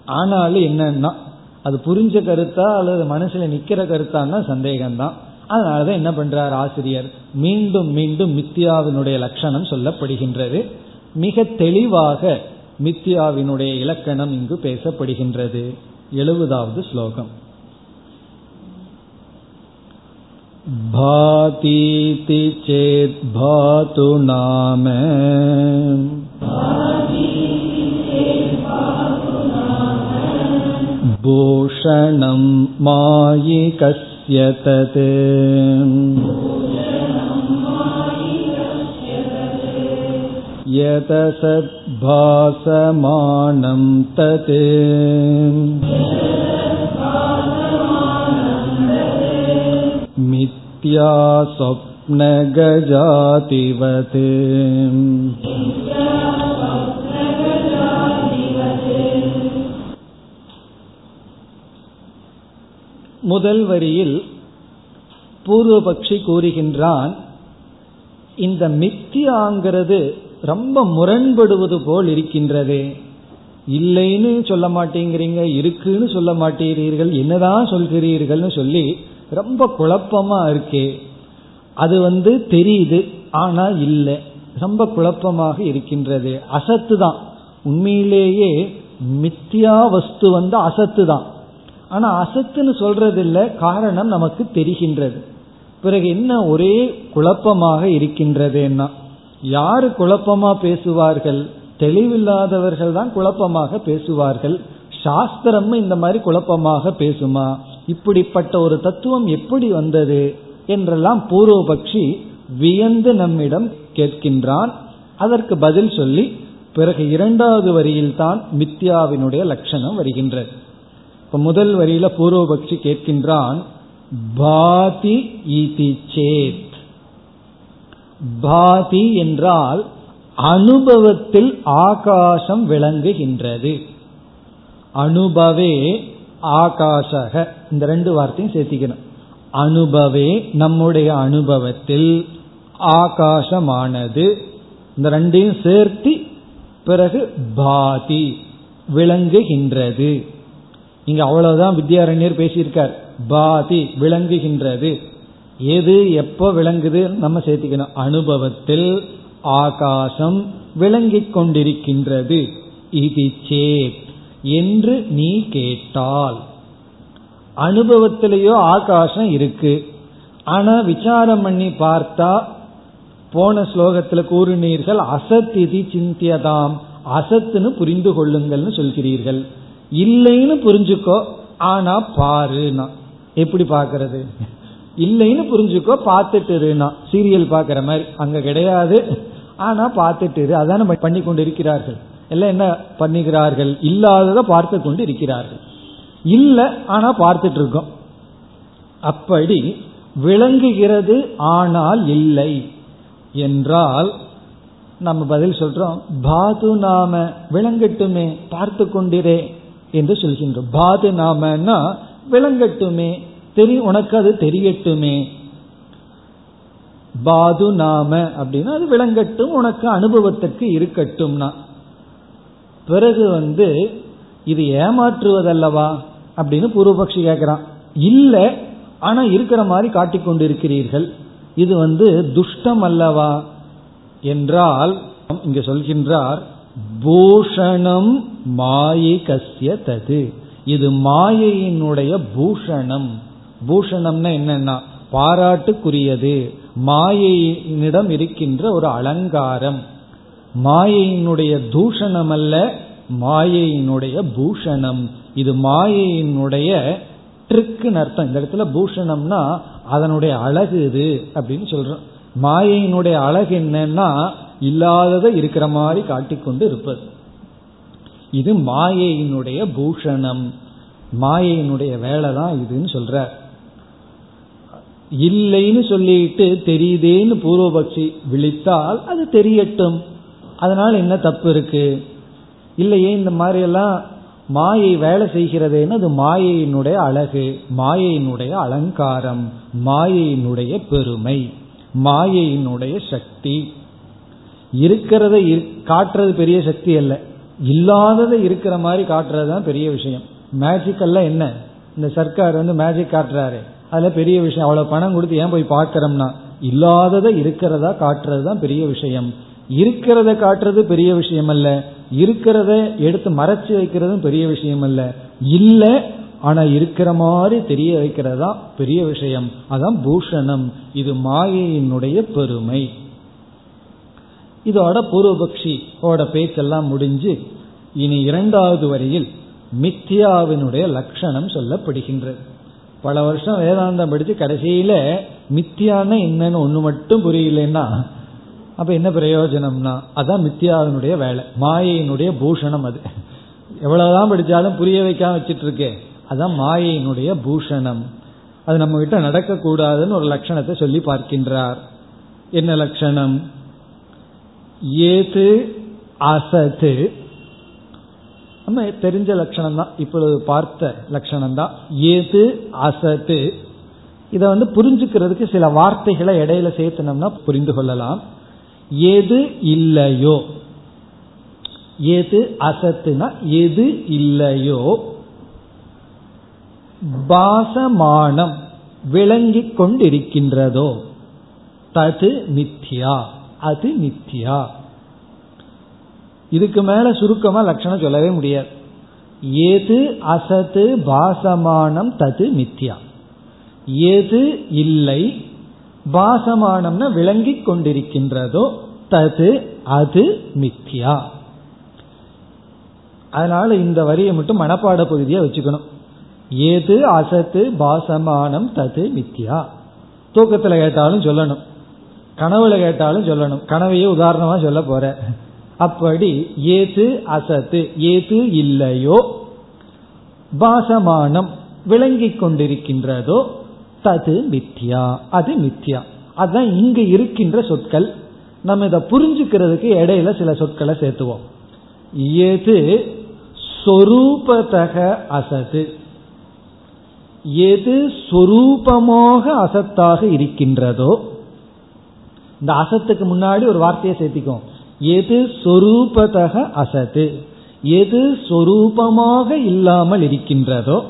ஆனாலும் என்னன்னா அது புரிஞ்ச கருத்தா அல்லது மனசுல நிக்கிற கருத்தான்னா சந்தேகம்தான். அதனாலதான் என்ன பண்றார் ஆசிரியர்? மீண்டும் மீண்டும் மித்யாவினுடைய லட்சணம் சொல்லப்படுகின்றது. மிக தெளிவாக மித்யாவினுடைய இலக்கணம் இங்கு பேசப்படுகின்றது. எழுபதாவது ஸ்லோகம். भातीति चेत् भातु नाम भूषणं मायिकस्य तत् यतसद्भासमानं तत् मिथ्या स्वप्नगजातिवत् முதல் வரியில் பூர்வபக்ஷி கூறுகின்றான் இந்த மித்தியாங்கிறது ரொம்ப முரண்படுவது போல் இருக்கின்றதே இல்லைன்னு சொல்ல மாட்டேங்கிறீங்க இருக்குன்னு சொல்ல மாட்டேங்கிறீர்கள் என்னதான் சொல்கிறீர்கள்னு சொல்லி ரொம்ப குழப்பமா இருக்கே. அது வந்து தெரியுது ஆனா இல்லை. ரொம்ப குழப்பமாக இருக்கின்றது. அசத்து தான். உண்மையிலேயே மித்தியா வஸ்து வந்து அசத்து தான். ஆனா அசத்துன்னு சொல்றது இல்லை காரணம் நமக்கு தெரிகின்றது. பிறகு என்ன ஒரே குழப்பமாக இருக்கின்றதுன்னா யாரு குழப்பமா பேசுவார்கள்? தெளிவில்லாதவர்கள் தான் குழப்பமாக பேசுவார்கள். சாஸ்திரம் இந்த மாதிரி குழப்பமாக பேசுமா? இப்படிப்பட்ட ஒரு தத்துவம் எப்படி வந்தது என்றெல்லாம் பூர்வபக்ஷி வியந்து நம்மிடம் கேட்கின்றான். அதற்கு பதில் சொல்லி பிறகு இரண்டாவது வரியில் தான் மித்யாவினுடைய லட்சணம் வருகின்றது. இப்ப முதல் வரியில பூர்வபக்ஷி கேட்கின்றான் பாதி இதி சேத். பாதி என்றால் அனுபவத்தில் ஆகாசம் விளங்குகின்றது. அனுபவே ஆகாஷக. இந்த ரெண்டு வார்த்தையும் சேர்த்திக்கணும். அனுபவே நம்முடைய அனுபவத்தில் ஆகாசமானது இந்த ரெண்டையும் சேர்த்து பிறகு பாதி விளங்குகின்றது. இங்க அவ்வளவுதான் வித்யாரண்யர் பேசியிருக்கார். பாதி விளங்குகின்றது. எது எப்போ விளங்குது நம்ம சேர்த்திக்கணும். அனுபவத்தில் ஆகாசம் விளங்கிக் கொண்டிருக்கின்றது. இது சேத். என்று நீ கேட்டால். அனுபவத்திலேயோ ஆகாசம் இருக்கு. ஆனா விசாரம் பண்ணி பார்த்தா போன ஸ்லோகத்துல கூறினீர்கள் அசத் இது சிந்தியதாம். அசத்துன்னு புரிந்து கொள்ளுங்கள்னு சொல்கிறீர்கள். இல்லைன்னு புரிஞ்சுக்கோ ஆனா பாருனா எப்படி பாக்குறது இல்லைன்னு புரிஞ்சுக்கோ பார்த்துட்டுருனா சீரியல் பாக்குற மாதிரி. அங்க கிடையாது. ஆனா பார்த்துட்டு அதான பண்ணி கொண்டு இருக்கிறார்கள் எல்லாம் என்ன பண்ணுகிறார்கள் இல்லாததை பார்த்து கொண்டு இருக்கிறார்கள். இல்லை ஆனா பார்த்துட்டு இருக்கோம். அப்படி விளங்குகிறது ஆனால் இல்லை. என்றால் நம்ம பதில் சொல்றோம் பாது நாம விளங்கட்டுமே பார்த்து கொண்டிரே என்று சொல்கின்றோம். பாது நாமன்னா விளங்கட்டுமே தெரியும் உனக்கு அது தெரியட்டுமே. பாது நாம அப்படின்னா அது விளங்கட்டும் உனக்கு அனுபவத்திற்கு இருக்கட்டும்னா. பிறகு வந்து இது ஏமாற்றுவதல்லவா? அப்படின்னு பூர்வபக்ஷி கேட்கிறான். இல்ல ஆனா இருக்கிற மாதிரி காட்டிக்கொண்டிருக்கிறீர்கள் இது வந்து துஷ்டம் அல்லவா? என்றால் இங்க சொல்கின்றார் பூஷணம் மாயிகசிய தது. இது மாயையினுடைய பூஷணம். பூஷணம்னா என்னன்னா பாராட்டுக்குரியது. மாயையினிடம் இருக்கின்ற ஒரு அலங்காரம். மாயையினுடைய தூஷணம் அல்ல மாயையினுடைய பூஷணம். இது மாயையினுடைய ட்ரிக்குன்னு அர்த்தம். இந்த இடத்துல பூஷணம்னா அதனுடைய அழகு இது அப்படின்னு சொல்றோம். மாயையினுடைய அழகு என்னன்னா இல்லாததை இருக்கிற மாதிரி காட்டிக்கொண்டு இருப்பது. இது மாயையினுடைய பூஷணம். மாயையினுடைய வேலை தான் இதுன்னு சொல்ற. இல்லைன்னு சொல்லிட்டு தெரியுதேன்னு பூர்வபக்ஷி விழித்தால் அது தெரியட்டும். அதனால என்ன தப்பு இருக்கு? இல்லையே இந்த மாதிரி எல்லாம் மாயை வேலை செய்கிறதுன்னு அது மாயையினுடைய அழகு மாயையினுடைய அலங்காரம் மாயையினுடைய பெருமை மாயையினுடைய சக்தி. இருக்கிறத காட்டுறது பெரிய சக்தி அல்ல. இல்லாததை இருக்கிற மாதிரி காட்டுறது தான் பெரிய விஷயம். மேஜிக்கெல்லாம் என்ன? இந்த சர்க்கார் வந்து மேஜிக் காட்டுறாரு. அதுல பெரிய விஷயம். அவ்வளவு பணம் கொடுத்து ஏன் போய் பார்க்குறோம்னா இல்லாததை இருக்கிறதா காட்டுறது தான் பெரிய விஷயம். இருக்கிறத காட்டுறது பெரிய விஷயம் அல்ல இருக்கிறத எடுத்து மறைச்சு வைக்கிறதும் பெரிய விஷயம் அல்ல இல்ல ஆனா இருக்கிற மாதிரி தெரிய வைக்கிறதா பெரிய விஷயம். அதான் பூஷணம். இது மாயையினுடைய பெருமை. இதோட பூர்வபக்ஷியோட பேச்செல்லாம் முடிஞ்சு இனி இரண்டாவது வரியில் மித்தியாவினுடைய லட்சணம் சொல்லப்படுகின்றது. பல வருஷம் வேதாந்தம் படிச்சு கடைசியில மித்தியான என்னன்னு ஒண்ணு மட்டும் புரியலன்னா அப்ப என்ன பிரயோஜனம்னா அதான் மித்தியாவினுடைய வேலை. மாயையினுடைய பூஷணம் அது. எவ்வளவுதான் படிச்சாலும் புரிய வைக்காம வச்சிட்டு இருக்கே அதான் மாயையினுடைய பூஷணம். அது நம்ம கிட்ட நடக்கக்கூடாதுன்னு ஒரு லட்சணத்தை சொல்லி பார்க்கின்றார். என்ன லட்சணம்? ஏது அசத்து நம்ம தெரிஞ்ச லட்சணம் தான் இப்பொழுது பார்த்த லட்சணம் தான் ஏது அசத்து இதை வந்து புரிஞ்சுக்கிறதுக்கு சில வார்த்தைகளை இடையில சேர்த்தனம்னா புரிந்து கொள்ளலாம். எது இல்லையோ எது அசத்துனா எது இல்லையோ பாசமானம் விளங்கிக் கொண்டிருக்கின்றதோ தது மித்யா அது மித்யா. இதுக்கு மேல சுருக்கமா லட்சணம் சொல்லவே முடியாது. எது அசத்து பாசமானம் தது மித்யா. எது இல்லை பாசமானம்னா விளங்கிக் கொண்டிருக்கின்றதோ தது அது மித்யா. அதனால இந்த வரியை மட்டும் மனப்பாட பகுதியா வச்சுக்கணும். ஏது அசத்து பாசமானம் தது மித்யா. தூக்கத்துல கேட்டாலும் சொல்லணும். கனவுல கேட்டாலும் சொல்லணும். கனவையே உதாரணமா சொல்ல போற. அப்படி ஏது அசத்து ஏது இல்லையோ பாசமானம் விளங்கிக் கொண்டிருக்கின்றதோ தது மித்யா அது மித்யா. அதுதான் இங்கு இருக்கின்ற சொற்கள். நம்ம இதை புரிஞ்சுக்கிறதுக்கு இடையில சில சொற்களை சேர்த்துவோம். எது சொரூபதக அசது? எது சொரூபமாக அசத்தாக இருக்கின்றதோ? இந்த அசத்துக்கு முன்னாடி ஒரு வார்த்தையை சேர்த்திக்கும். எது சொரூபதக அசத்து எது சொரூபமாக இல்லாமல் இருக்கின்றதோ?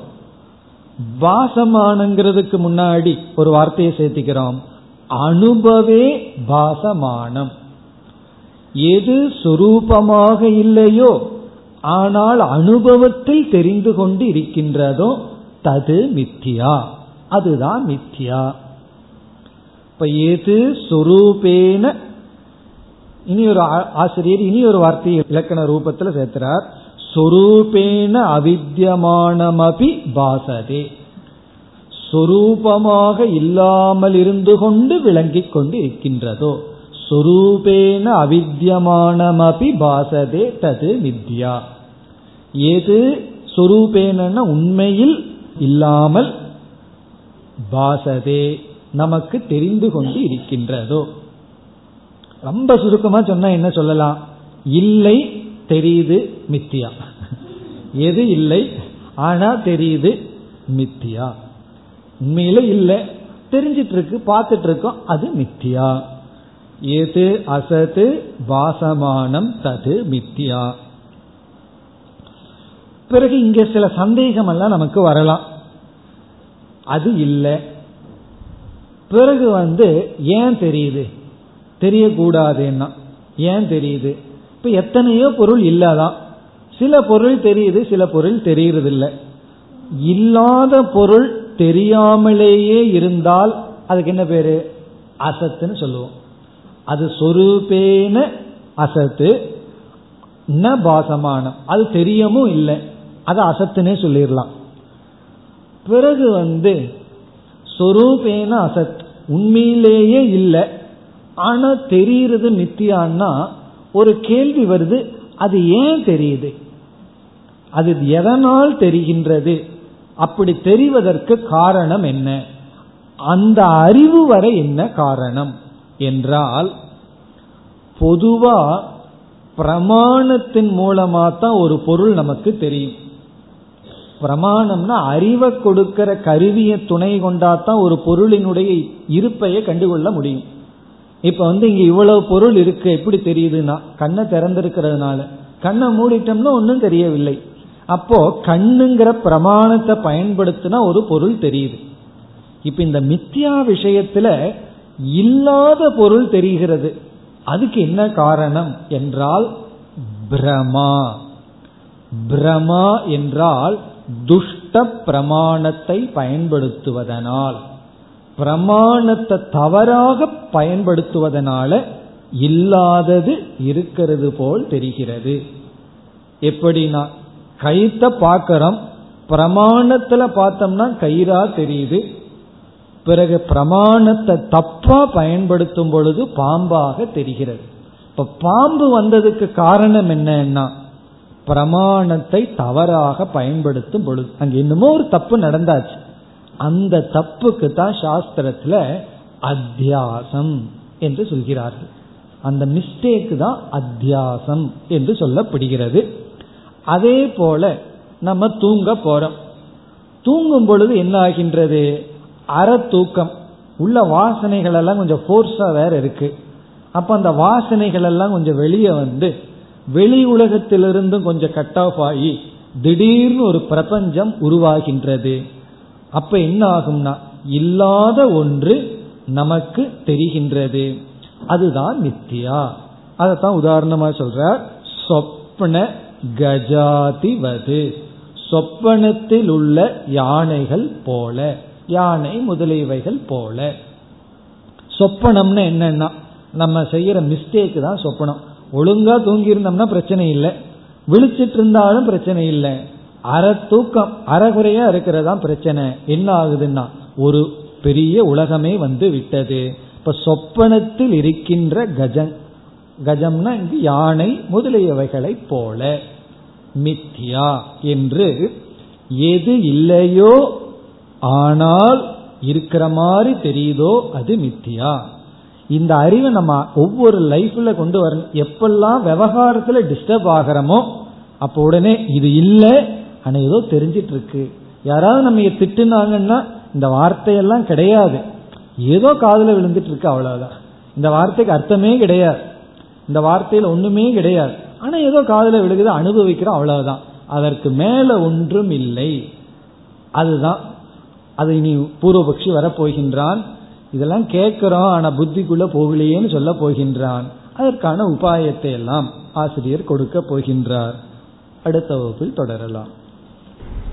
பாசமானங்கிறதுக்கு முன்னாடி ஒரு வார்த்தையை சேர்த்திக்கிறோம். அனுபவே பாசமானம் எது சொரூபமாக இல்லையோ ஆனால் அனுபவத்தில் தெரிந்து கொண்டு இருக்கின்றதோ தது மித்தியா. அதுதான் மித்தியா. இப்ப எது சொரூபேன? இனி ஒரு ஆசிரியர் இனி ஒரு வார்த்தையை இலக்கண ரூபத்தில் சேர்க்கிறார் சொரூபேன அவித்தியமானமபி பாசதே. சொரூபமாக இல்லாமல் இருந்து கொண்டு விளங்கிக் கொண்டு இருக்கின்றதோ சொரூபேன அவித்தியமானமபி பாசதே தது வித்யா எது சொரூபேன உண்மையில் இல்லாமல் பாசதே நமக்கு தெரிந்து கொண்டு இருக்கின்றதோ. ரொம்ப சுருக்கமா சொன்னா என்ன சொல்லலாம்? இல்லை தெரியுது மித்தியா. எது இல்லை ஆனா தெரியுது மித்தியா. உண்மையில இல்லை. தெரிஞ்சிட்டு இருக்கு பார்த்துட்டு இருக்கோம் அது மித்தியா. எது அசது வாசமானம் தது மித்தியா. பிறகு இங்க சில சந்தேகம் எல்லாம் நமக்கு வரலாம். அது இல்லை. பிறகு வந்து ஏன் தெரியுது? தெரியக்கூடாதுன்னா ஏன் தெரியுது? இப்ப எத்தனையோ பொருள் இல்லாதான் சில பொருள் தெரியுது சில பொருள் தெரியறதில்லை. இல்லாத பொருள் தெரியாமலேயே இருந்தால் அதுக்கு என்ன பேரு? அசத்துன்னு சொல்லுவோம். அது சொரூபேன அசத்து ந பாசமானம். அது தெரியவும் இல்லை. அது அசத்துனே சொல்லிடலாம். பிறகு வந்து சொரூபேன அசத் உண்மையிலேயே இல்லை. ஆனா தெரிகிறது மித்தியான்னா ஒரு கேள்வி வருது அது ஏன் தெரியுது? அது எதனால் தெரிகின்றது? அப்படி தெரிவதற்கு காரணம் என்ன? அந்த அறிவு வரை என்ன காரணம்? என்றால் பொதுவா பிரமாணத்தின் மூலமா தான் ஒரு பொருள் நமக்கு தெரியும். பிரமாணம்னா அறிவை கொடுக்கிற கருவியை துணை கொண்டாதான் ஒரு பொருளினுடைய இருப்பையை கண்டுகொள்ள முடியும். இப்ப வந்து இங்க இவ்வளவு பொருள் இருக்கு எப்படி தெரியுதுன்னா கண்ணை திறந்திருக்கிறதுனால. கண்ணை மூடிட்டோம்னா ஒன்றும் தெரியவில்லை. அப்போ கண்ணுங்கிற பிரமாணத்தை பயன்படுத்தினா ஒரு பொருள் தெரியுது. இப்ப இந்த மித்யா விஷயத்துல இல்லாத பொருள் தெரிகிறது. அதுக்கு என்ன காரணம் என்றால் பிரமா. பிரமா என்றால் துஷ்ட பிரமாணத்தை பயன்படுத்துவதனால். பிரமாணத்தை தவறாக பயன்படுத்துவதனால இல்லாதது இருக்கிறது போல் தெரிகிறது. எப்படின்னா கைத்த பார்க்கிறோம் பிரமாணத்துல பார்த்தோம்னா கயிறா தெரியுது. பிறகு பிரமாணத்தை தப்பா பயன்படுத்தும் பொழுது பாம்பாக தெரிகிறது. இப்ப பாம்பு வந்ததுக்கு காரணம் என்னன்னா பிரமாணத்தை தவறாக பயன்படுத்தும் பொழுது அங்க இன்னமும் ஒரு தப்பு நடந்தாச்சு. அந்த தப்புக்கு தான் சாஸ்திரத்துல அத்தியாசம் என்று சொல்கிறார்கள். அந்த மிஸ்டேக் தான் அத்தியாசம் என்று சொல்லப்படுகிறது. அதே போல நம்ம தூங்க போறோம். தூங்கும் பொழுது என்ன ஆகின்றது? அற தூக்கம். உள்ள வாசனைகள் எல்லாம் கொஞ்சம் ஃபோர்ஸா வேற இருக்கு. அப்ப அந்த வாசனைகள் எல்லாம் கொஞ்சம் வெளியே வந்து வெளி உலகத்திலிருந்தும் கொஞ்சம் கட் ஆஃப் ஆகி திடீர்னு ஒரு பிரபஞ்சம் உருவாகின்றது. அப்ப என்ன ஆகும்னா இல்லாத ஒன்று நமக்கு தெரிகின்றது. அதுதான் நித்தியா அதத்தான் உதாரணமா சொல்ற சொப்ன கஜாதிவது. சொப்பனத்தில் உள்ள யானைகள் போல யானை முதலியவைகள் போல. சொப்பனம்னு என்னன்னா நம்ம செய்யற மிஸ்டேக் தான் சொப்பனம். ஒழுங்கா தூங்கி இருந்தோம்னா பிரச்சனை இல்லை. விழிச்சிட்டு இருந்தாலும் பிரச்சனை இல்லை. அற தூக்கம் அறகுறையா இருக்கிறதா பிரச்சனை. என்ன ஆகுதுன்னா ஒரு பெரிய உலகமே வந்து விட்டது. இப்ப சொப்பனத்தில் இருக்கின்ற கஜம். கஜம்னா இங்கு யானை முதலியவைகளை போல. மித்யா என்று எது இல்லையோ ஆனால் இருக்கிற மாதிரி தெரியுதோ அது மித்தியா. இந்த அறிவை நம்ம ஒவ்வொரு லைஃப்ல கொண்டு வரணும். எப்பெல்லாம் விவகாரத்துல டிஸ்டர்ப் ஆகிறோமோ அப்போ உடனே இது இல்லை ஆனா ஏதோ தெரிஞ்சிட்டு இருக்கு யாராவது நம்ம திட்டுனாங்கன்னா இந்த வார்த்தையெல்லாம் கிடையாது. ஏதோ காதல விழுந்துட்டு இருக்கு அவ்வளவுதான். இந்த வார்த்தைக்கு அர்த்தமே கிடையாது. இந்த வார்த்தையில ஒண்ணுமே கிடையாது. ஆனா ஏதோ காதல விழுகுது அனுபவிக்கிறோம் அவ்வளவுதான். அதற்கு மேல ஒன்றும் இல்லை. அதுதான். அது இனி பூர்வபக்ஷி வரப்போகின்றான். இதெல்லாம் கேட்கிறோம் ஆனா புத்திக்குள்ள போகலையேன்னு சொல்ல போகின்றான். அதற்கான உபாயத்தை எல்லாம் ஆசிரியர் கொடுக்க போகின்றார். அடுத்த வகுப்பில் தொடரலாம்.